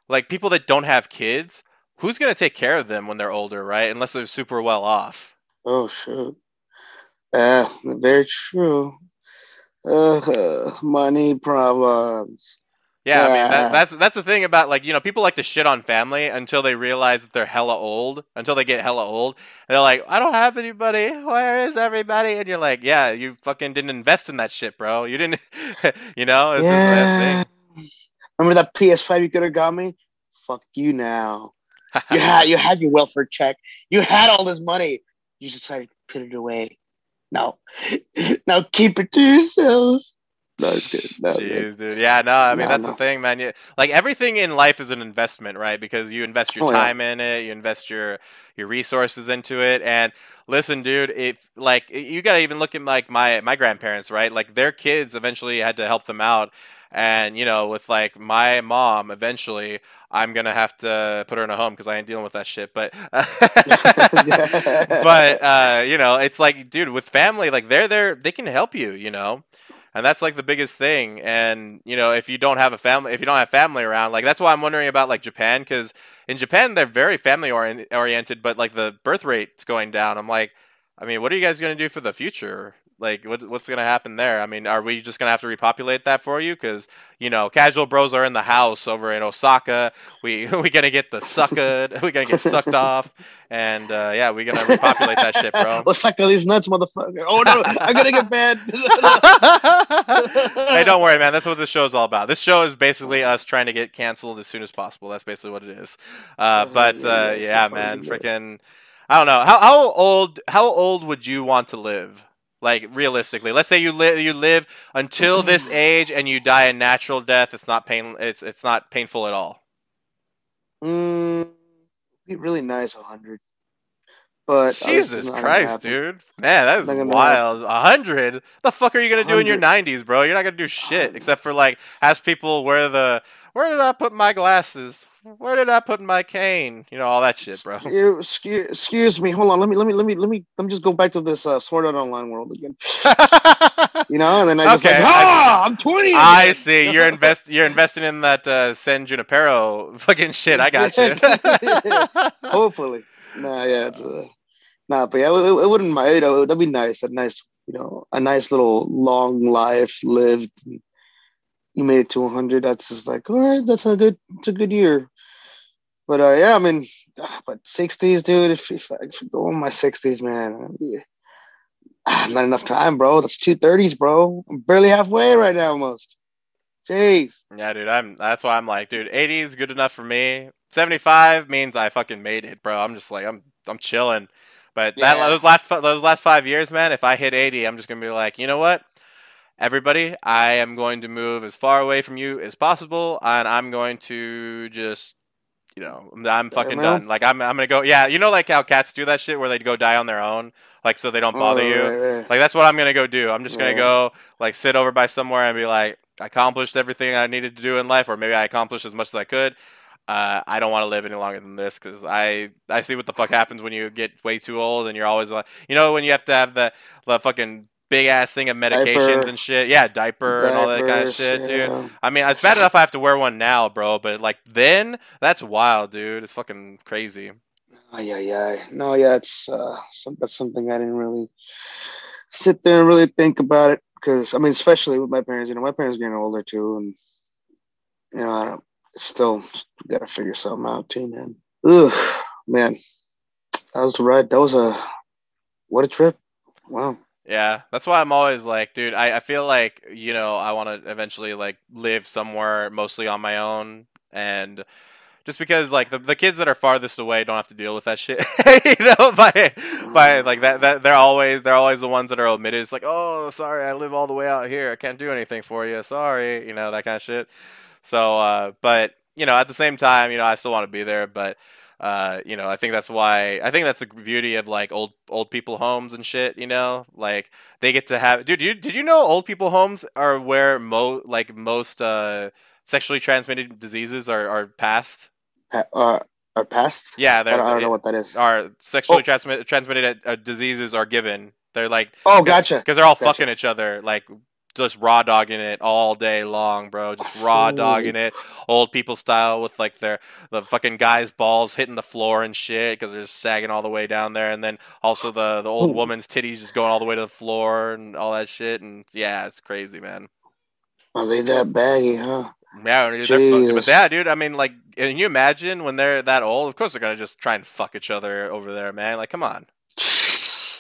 like people that don't have kids. Who's gonna take care of them when they're older, right? Unless they're super well off. Oh shoot. Yeah, very true. Uh, money problems. Yeah, I mean that, that's that's the thing about like you know people like to shit on family until they realize that they're hella old, until they get hella old, and they're like, I don't have anybody. Where is everybody? And you're like, Yeah, you fucking didn't invest in that shit, bro. You didn't, you know. It's that Yeah. Remember that PS5 you could have got me? Fuck you now. You had you had your welfare check. You had all this money. You just decided to put it away. No. now keep it to yourself. No, it's good. No. Jeez, dude. Yeah, no, I mean No, that's no. the thing, man. You, like everything in life is an investment, right? Because you invest your Oh, yeah. time in it, you invest your your resources into it. And listen, dude, if like you gotta even look at like my my grandparents, right? Like their kids eventually had to help them out. And you know, with like my mom, eventually I'm gonna have to put her in a home because I ain't dealing with that shit. But but uh, you know, it's like, dude, with family, like they're there, they can help you, you know, and that's like the biggest thing. And you know, if you don't have a family, if you don't have family around, like that's why I'm wondering about like Japan, because in Japan they're very family orient- oriented, but like the birth rate's going down. I'm like, I mean, what are you guys gonna do for the future? Like, what, what's gonna happen there? I mean, are we just gonna have to repopulate that for you? Because you know, casual bros are in the house over in Osaka. We we gonna get the sucked. we gonna get sucked off, and uh, yeah, we gonna repopulate that shit, bro. Suck these nuts, motherfucker. Oh no, I'm gonna get banned. hey, don't worry, man. That's what this show is all about. This show is basically us trying to get canceled as soon as possible. That's basically what it is. Uh, but Yeah, uh, yeah, man, freaking. I don't know how how old how old would you want to live? Like realistically, let's say you live you live until this age and you die a natural death. It's not pain. It's it's not painful at all. mm, be really nice, hundred. But Jesus it's not gonna Christ, dude. Man, that is wild. A hundred? The fuck are you gonna do in your nineties, bro? You're not gonna do shit except for like ask people where the where did I put my glasses? Where did I put my cane? You know, all that shit, bro. Excuse, excuse me. Hold on. Let me. Let me. Let me. Let me. Let me just go back to this uh, Sword Art Online world again. You know, and then I just Okay, like, ah, I'm 20. I again." see. You're invest you're investing in that uh San Junipero fucking shit. I got you. Hopefully. Nah, yeah. It's, uh, nah, but yeah, it, it wouldn't mind. You know, that'd be nice. A nice, you know, a nice little long life lived. You made it to 100. That's just like, all right, that's a good, it's a good year. But uh, yeah, I mean, ah, but 60s, dude. If, if, I, if I go in my 60s, man, ah, not enough time, bro. That's 230s, bro. I'm barely halfway right now, almost. Jeez. Yeah, dude, I'm that's why I'm like, dude, 80 is good enough for me. 75 means I fucking made it, bro. I'm just like I'm I'm chilling. But that Yeah. those last those last 5 years, man, if I hit 80, I'm just going to be like, "You know what? Everybody, I am going to move as far away from you as possible and I'm going to just you know, I'm- I'm fucking done. Like I'm I'm going to go Yeah, you know like how cats do that shit where they go die on their own, like so they don't bother Oh, you. right, right. Like that's what I'm gonna go do. I'm just gonna Yeah. go like sit over by somewhere and be like, I accomplished everything I needed to do in life, or maybe I accomplished as much as I could. Uh, I don't want to live any longer than this because I I see what the fuck happens when you get way too old and you're always like, you know, when you have to have the the fucking big ass thing of medications Diaper. and shit. Yeah, diaper and all that kind of shit, dude. I mean, it's bad enough I have to wear one now, bro, but like then, that's wild, dude. It's fucking crazy. Oh, yeah, yeah. No, yeah, it's uh, some, that's something I didn't really sit there and really think about it because I mean, especially with my parents. You know, my parents getting older too, and you know, I don't, still got to figure something out too, man. Ugh, man, that was the ride. That was a what a trip. Wow. Yeah, that's why I'm always like, dude, I, I feel like, you know, I want to eventually like live somewhere mostly on my own and just because like the, the kids that are farthest away don't have to deal with that shit. you know, by by like that that they're always they're always the ones that are omitted. It's like, oh, sorry, I live all the way out here. I can't do anything for you. Sorry, you know that kind of shit. So, uh, but you know, at the same time, you know, I still want to be there, but. Uh, you know, I think that's why I think that's the beauty of like old old people homes and shit. You know, like they get to have. Dude, you, did you know old people homes are where mo like most uh sexually transmitted diseases are are passed? Pa- uh, are passed. Yeah, I don't, I don't know what that is. are sexually Oh. transmit, transmitted uh, diseases are given. They're like Oh, gotcha. because they're all Gotcha. fucking each other, like just raw dogging it all day long, bro. Just raw dogging it, old people style, with like their the fucking guys' balls hitting the floor and shit because they're just sagging all the way down there, and then also the the old woman's titties just going all the way to the floor and all that shit, and yeah, it's crazy, man. Are they that baggy, huh? Yeah, dude, they're fucked. but Jesus. yeah, dude. I mean, like, can you imagine when they're that old? Of course, they're gonna just try and fuck each other over there, man. Like, come on.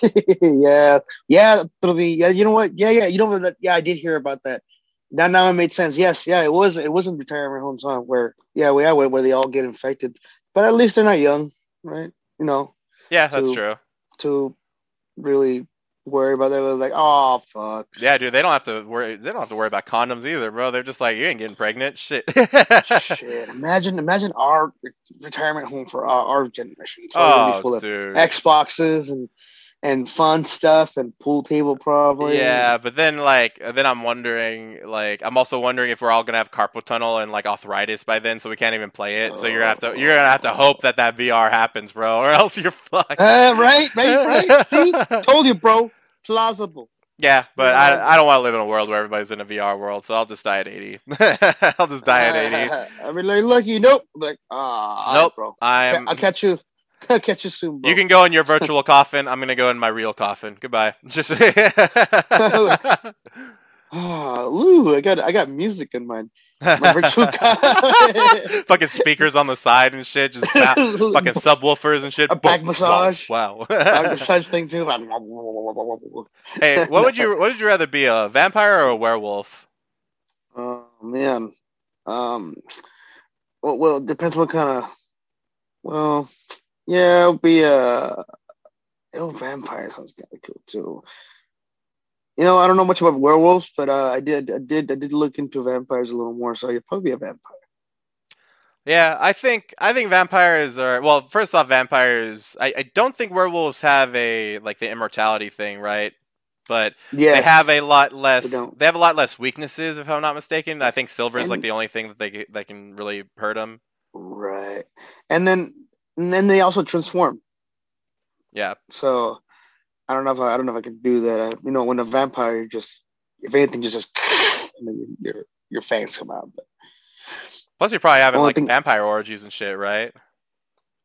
yeah, yeah. Through the yeah, you know what? Yeah, yeah. You know? Yeah, I did hear about that. Now, now it made sense. Yes, yeah. It was it was in retirement homes, huh? Where yeah, yeah, where, where they all get infected, but at least they're not young, right? You know, Yeah, that's Who- true. to really worry about that. They're like, oh fuck. Yeah, dude, they don't have to worry. They don't have to worry about condoms either, bro. They're just like, you ain't getting pregnant. Shit. Shit. Imagine, imagine our retirement home for our, our generation. It's all gonna be oh, full of dude. Xboxes and and fun stuff and pool table probably. Yeah, but then like, then I'm wondering, like, I'm also wondering if we're all gonna have carpal tunnel and like arthritis by then, so we can't even play it. So you're gonna have to, you're gonna have to hope that that VR happens, bro, or else you're fucked. Uh, right, right, right. See, told you, bro. Plausible. Yeah, but I, I don't want to live in a world where everybody's in a VR world, so I'll just die at 80. I'll just die at 80. I mean, like, lucky. Nope. Like, ah, Nope. bro. I'm. I'll catch you. Catch you soon, bro. You can go in your virtual coffin. I'm gonna go in my real coffin. Goodbye. Just. Ah, Lou, I got, I got music in mind. My virtual coffin. fucking speakers on the side and shit. Just fucking subwoofers and shit. A back Boom, massage. Wow. Back massage thing too. hey, what would you what would you rather be a vampire or a werewolf? Oh man. Um. Well, well, it depends what kind of. Well, yeah, it'll be a. Oh, vampire sounds kind of cool too. You know, I don't know much about werewolves, but uh, I did, I did, I did look into vampires a little more. So you'd probably be a vampire. Yeah, I think I think vampires are well. First off, vampires. I, I don't think werewolves have a like the immortality thing, right? But Yeah, they have a lot less. They. They have a lot less weaknesses, if I'm not mistaken. I think silver is like the only thing that they that can really hurt them. right, and then and then they also transform. Yeah, So I don't know if I, I don't know if I can do that. I, you know, when a vampire just, if anything, just just and then your your fangs come out. But Plus, you're probably having like thing- vampire orgies and shit, right?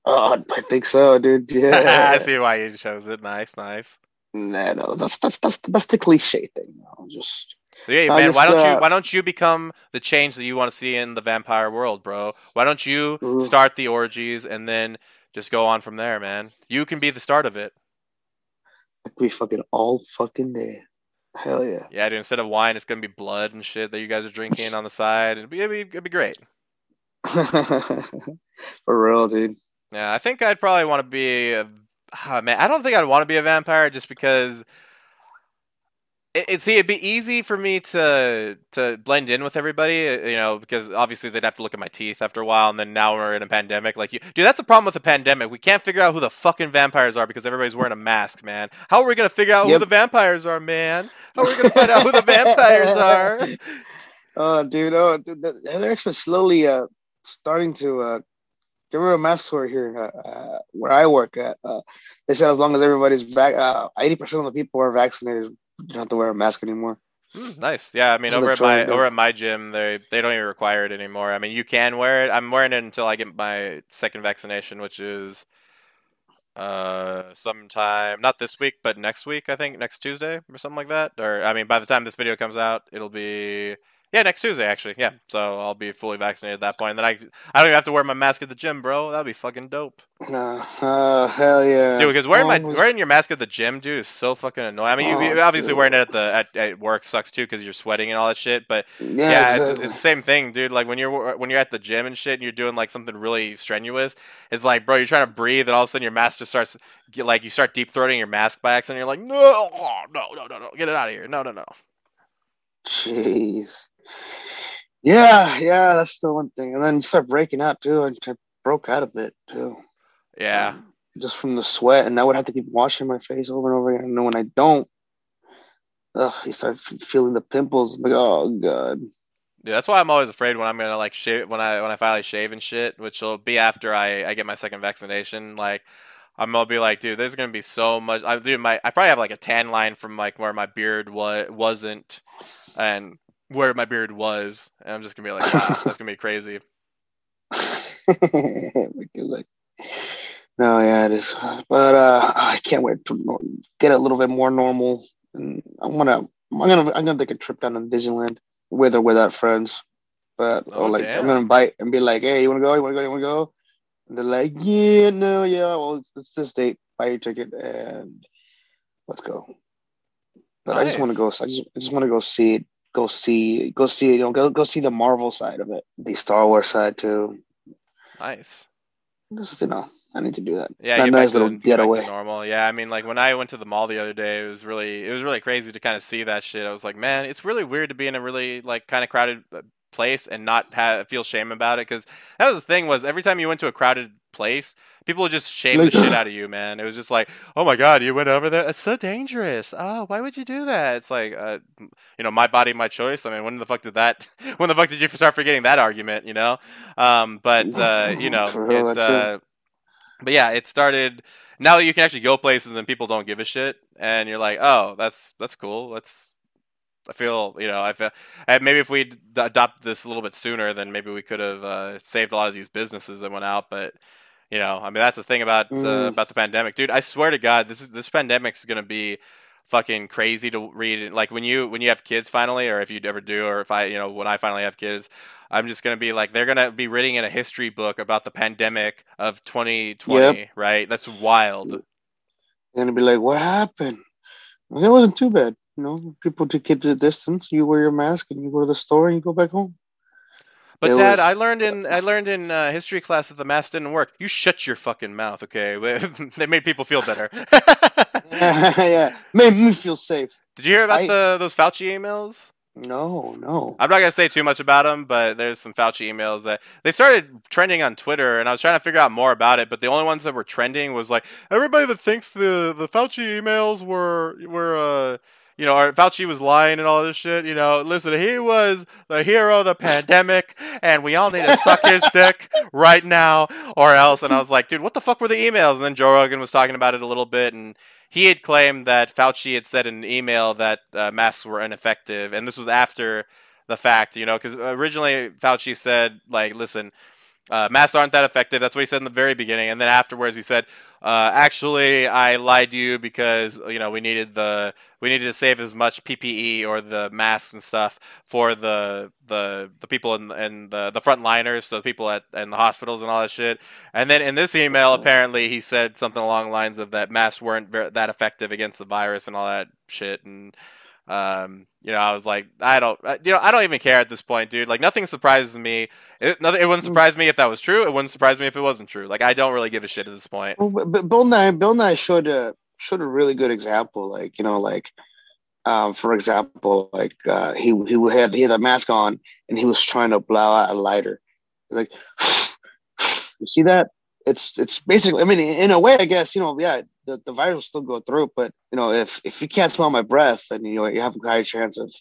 oh, I think so, dude. Yeah. I see why you chose it. Nice, nice. Nah, no, that's that's that's that's the cliche thing. Just Yeah, I man. why don't you uh, Why don't you become the change that you want to see in the vampire world, bro? Why don't you start the orgies and then just go on from there, man? You can be the start of it. Be fucking all fucking day. Hell yeah. Yeah, dude. Instead of wine, it's gonna be blood and shit that you guys are drinking on the side. It'd be, it'd be, it'd be great. For real, dude. Yeah, I think I'd probably want to be. A, ah, man, I don't think I'd want to be a vampire just because. It, see, it'd be easy for me to to blend in with everybody, uh, you know, because obviously they'd have to look at my teeth after a while, and then now we're in a pandemic. Like, you, dude, that's the problem with the pandemic. We can't figure out who the fucking vampires are because everybody's wearing a mask, man. How are we gonna figure out who the vampires are, man? How are we gonna find out who the vampires are? Oh, dude. Oh, dude, they're actually slowly uh starting to uh rid of masks over here uh, uh, where I work at. Uh, they said as long as everybody's vac, uh, eighty percent of the people are vaccinated, you don't have to wear a mask anymore. Mm, nice. Yeah, I mean, That's over at my trying to do. over at my gym, they they don't even require it anymore. I mean, you can wear it. I'm wearing it until I get my second vaccination, which is uh sometime not this week, but next week. I think next Tuesday or something like that. Or I mean, by the time this video comes out, it'll be Yeah, next Tuesday actually. Yeah, so I'll be fully vaccinated at that point. Then I I don't even have to wear my mask at the gym, bro. That'd be fucking dope, Nah, uh, hell yeah. dude. Because wearing my with- wearing your mask at the gym, dude, is so fucking annoying. I mean, you, Oh, you obviously dude. wearing it at the at, at work sucks too because you're sweating and all that shit. But yeah, yeah, it's, exactly. it's the same thing, dude. Like when you're when you're at the gym and shit, and you're doing like something really strenuous, it's like, bro, you're trying to breathe, and all of a sudden your mask just starts get, like you start deep throating your mask by accident. You're like, no, oh, no, no, no, no, get it out of here, no, no, no. Jeez. Yeah, yeah, that's the one thing. And then you start breaking out too. And I broke out a bit too. Yeah, Um, just from the sweat, and I would have to keep washing my face over and over again. And then when I don't, ugh, you start f- feeling the pimples. I'm like, oh god. Dude, that's why I'm always afraid when I'm gonna like shave when I when I finally shave and shit, which will be after I I get my second vaccination. Like I'm gonna be like, dude, there's gonna be so much. I dude, my I probably have like a tan line from like where my beard was wasn't, and where my beard was, and I'm just gonna be like, wow, that's gonna be crazy. Like, no, yeah, it is. But uh, I can't wait to get a little bit more normal. And I'm gonna, I'm gonna, I'm gonna take a trip down to Disneyland with or without friends. But Oh, or like, damn. I'm gonna invite and be like, hey, you wanna go? You wanna go? You wanna go? And they're like, yeah, no, yeah. Well, it's, it's this date. Buy your ticket and let's go. But I just want to go. I just, I just want to go see it. Go see, go see, you know, go go see the Marvel side of it, the Star Wars side too. Nice. Just, you know, I need to do that. Yeah, That get nice little get back to getaway. normal. Yeah, I mean, like when I went to the mall the other day, it was really, it was really crazy to kind of see that shit. I was like, man, it's really weird to be in a really like kind of crowded uh, place and not have feel shame about it. Because that was the thing was every time you went to a crowded place, people would just shame Like- the shit out of you, man. It was just like, oh my god, you went over there. It's so dangerous. Oh, why would you do that? It's like, uh, you know, my body, my choice. I mean, when the fuck did that? When the fuck did you start forgetting that argument? You know, um, but uh, you know, it, uh, but yeah, it started. Now that you can actually go places and people don't give a shit, and you're like, oh, that's that's cool. Let's. I feel you know I feel maybe if we adopted this a little bit sooner, then maybe we could have uh, saved a lot of these businesses that went out. But you know, I mean, that's the thing about uh, Mm. about the pandemic, dude. I swear to God, this is this pandemic's gonna be fucking crazy to read. Like when you when you have kids finally, or if you ever do, or if I you know when I finally have kids, I'm just gonna be like they're gonna be reading in a history book about the pandemic of 2020, right? That's wild. They're gonna be like, "What happened?" And it wasn't too bad. You know, people to keep the distance. You wear your mask and you go to the store and you go back home. But It Dad, was- I learned in I learned in uh, history class that the mask didn't work. You shut your fucking mouth, okay? they made people feel better. yeah, made me feel safe. Did you hear about I- the those Fauci emails? No, no. I'm not gonna say too much about them, but there's some Fauci emails that they started trending on Twitter, and I was trying to figure out more about it. But the only ones that were trending was like everybody that thinks the the Fauci emails were were uh you know or Fauci was lying and all this shit. You know, listen, he was the hero of the pandemic, and we all need to suck his dick right now or else. And I was like, dude, what the fuck were the emails? And then Joe Rogan was talking about it a little bit, and he had claimed that Fauci had said in an email that uh, masks were ineffective, and this was after the fact, you know, because originally Fauci said, like, listen, uh, masks aren't that effective. That's what he said in the very beginning, and then afterwards he said, uh, actually, I lied to you because you know we needed the we needed to save as much PPE or the masks and stuff for the the the people in, in the the frontliners, so the people at in the hospitals and all that shit. And then in this email, apparently he said something along the lines of that masks weren't ver- that effective against the virus and all that shit. And um, you know, I was like, I don't, you know, I don't even care at this point, dude. Like nothing surprises me. It, nothing, it wouldn't surprise me if that was true. It wouldn't surprise me if it wasn't true. Like I don't really give a shit at this point. Well, but, but Bill Nye, Bill Nye showed a showed a really good example. Like you know, like um, for example, like uh, he he had he had a mask on and he was trying to blow out a lighter. Like, you see that? It's it's basically. I mean, in a way, I guess you know, yeah, the, the virus will still go through. But you know, if if you can't smell my breath, then you know you have a higher chance of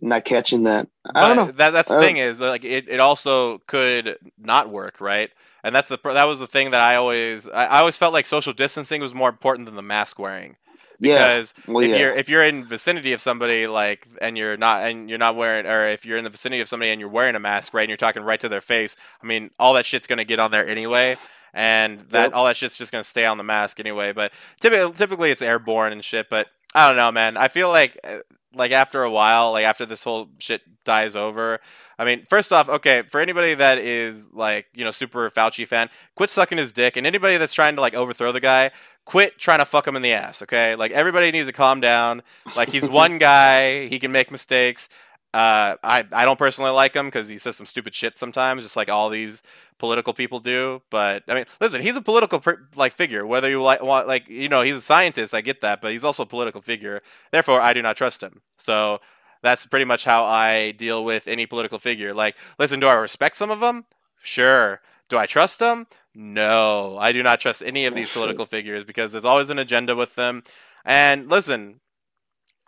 not catching that. I don't know. That that's the Uh, thing is like it, it also could not work, right? And that's the that was the thing that I always I, I always felt like social distancing was more important than the mask wearing Yeah. because Well, if yeah. you're if you're in vicinity of somebody like and you're not and you're not wearing or if you're in the vicinity of somebody and you're wearing a mask right and you're talking right to their face I mean all that shit's gonna get on there anyway and that Yep. all that shit's just gonna stay on the mask anyway but typically typically it's airborne and shit but I don't know man I feel like uh, like after a while, like after this whole shit dies over. I mean, first off, okay, for anybody that is like, you know, super Fauci fan, quit sucking his dick. And anybody that's trying to like overthrow the guy, quit trying to fuck him in the ass, okay? Like everybody needs to calm down. Like he's one guy, he can make mistakes. Uh, I I don't personally like him because he says some stupid shit sometimes, just like all these political people do. But I mean, listen, he's a political pr- like figure. Whether you like want like you know he's a scientist, I get that, but he's also a political figure. Therefore, I do not trust him. So that's pretty much how I deal with any political figure. Like, listen, do I respect some of them? Sure. Do I trust them? No, I do not trust any of these political figures because there's always an agenda with them. And listen,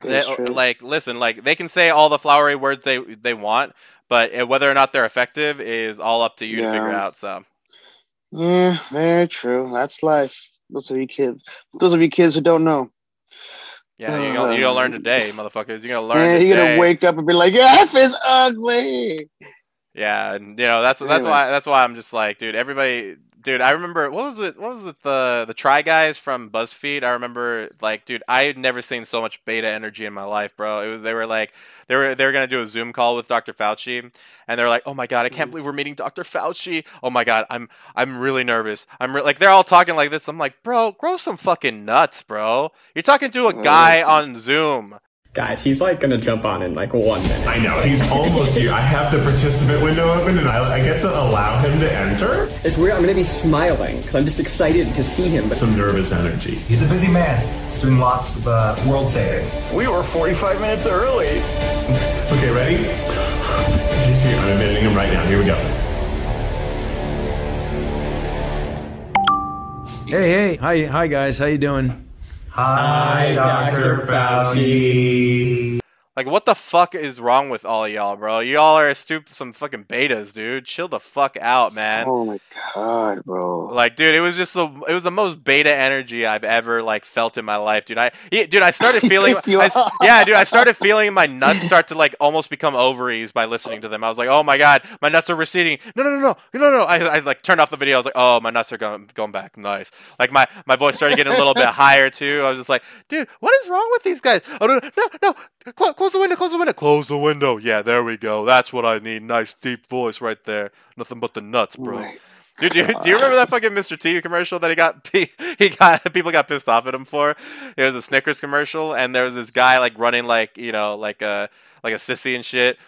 they- like listen, like they can say all the flowery words they they want, but whether or not they're effective is all up to you to figure out. So Yeah, very true. That's life. Those of you kids, those of you kids who don't know, yeah, you gonna, you gonna learn today, motherfuckers. You're gonna learn yeah, today. you're gonna wake up and be like, "F is ugly." Yeah, and you know that's that's Anyway. why that's why I'm just like, dude, everybody, dude. I remember what was it? What was it? The the Try Guys from BuzzFeed. I remember like, dude, I had never seen so much beta energy in my life, bro. It was they were like they were they were gonna do a Zoom call with Dr. Fauci, and they're like, oh my god, I can't mm-hmm. believe we're meeting Dr. Fauci. Oh my god, I'm I'm really nervous. I'm re-, like they're all talking like this. I'm like, bro, grow some fucking nuts, bro. You're talking to a mm-hmm. guy on Zoom. Guys, he's like gonna jump on in like one minute. I know, he's almost here. I have the participant window open and I, I get to allow him to enter. It's weird. I'm gonna be smiling because I'm just excited to see him. But Some nervous energy. He's a busy man. He's doing lots of uh, world saving. We were 45 minutes early. Okay, ready? He's here. I'm admitting him right now. Here we go. Hey, hey, hi, hi, guys. How you doing? Hi, Dr. Fauci. Like, what the fuck is wrong with all y'all, bro? Y'all are stupid, some fucking betas, dude. Chill the fuck out, man. Oh my god, bro. Like, dude, it was just the it was the most beta energy I've ever like felt in my life, dude. I yeah, dude, I started feeling I yeah, dude, I started feeling my nuts start to like almost become ovaries by listening to them. I was like, oh my god, my nuts are receding. No, no, no, no, no, no. I, I like turned off the video. I was like, oh, my nuts are going going back. Nice. Like my my voice started getting a little bit higher too. I was just like, dude, what is wrong with these guys? Oh no, no, no. Close, close the window. Close the window. Close the window. Yeah, there we go. That's what I need. Nice deep voice right there. Nothing but the nuts, bro. Dude, do you, do you remember that fucking Mr. T commercial that he got? He got people got pissed off at him for. It was a Snickers commercial, and there was this guy like running like you know like a like a sissy and shit.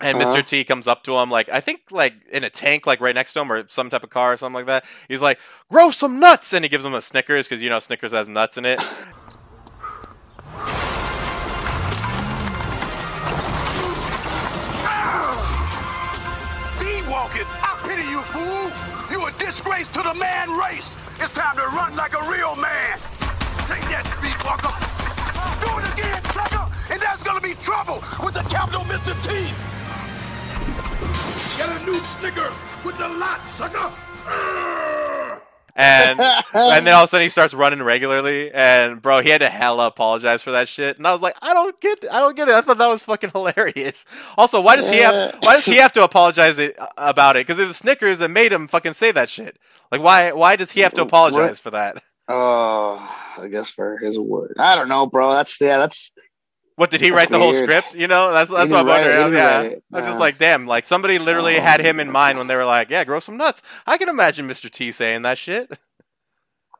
And Uh-huh. Mr. T comes up to him like I think like in a tank like right next to him or some type of car or something like that. He's like, "Grow some nuts," and he gives him a Snickers because you know Snickers has nuts in it. disgrace to the man race! It's time to run like a real man! Take that, speed walker! Do it again, sucker! And there's gonna be trouble with the capital Mr. T! Get a new Snickers with the lot, sucker! And and then all of a sudden he starts running regularly and bro he had to hella apologize for that shit and i was like i don't get i don't get it i thought that was fucking hilarious also why does he have why does he have to apologize it, uh, about it because it was snickers that made him fucking say that shit like why why does he have to apologize What? for that Oh, I guess for his word. I don't know, bro. That's yeah. That's what did he write the whole weird. script you know that's that's what i'm didn't write it, wondering yeah i'm just like damn like somebody literally Oh had him in mind when they were like yeah grow some nuts i can imagine mr t saying that shit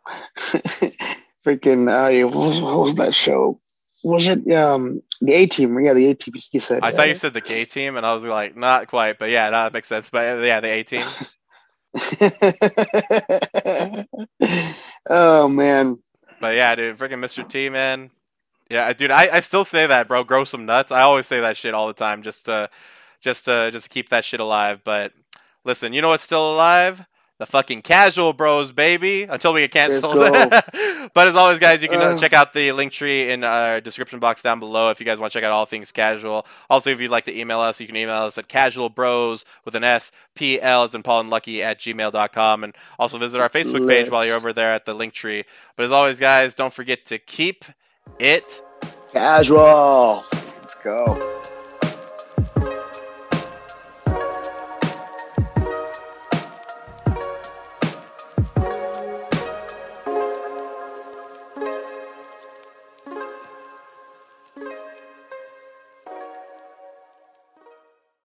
freaking. Uh, what, was, what was that show? Was it um the A Team? Yeah, the A Team. You said. i thought you said the gay team and i was like not quite but yeah no, that makes sense but uh, yeah the A Team oh man. But yeah, dude, freaking Mr. T, man. Yeah, dude, I, I still say that, bro. Grow some nuts. I always say that shit all the time, just to, just to, just to keep that shit alive. But listen, you know what's still alive? The fucking casual bros, baby. Until we get canceled. But as always, guys, you can uh, Uh. check out the link tree in our description box down below if you guys want to check out all things casual. Also, if you'd like to email us, you can email us at casualbros with an S, P L as in Paul and Lucky at gmail.com. And also visit our Facebook page while you're over there at the link tree. But as always, guys, don't forget to keep it Casual. Let's go.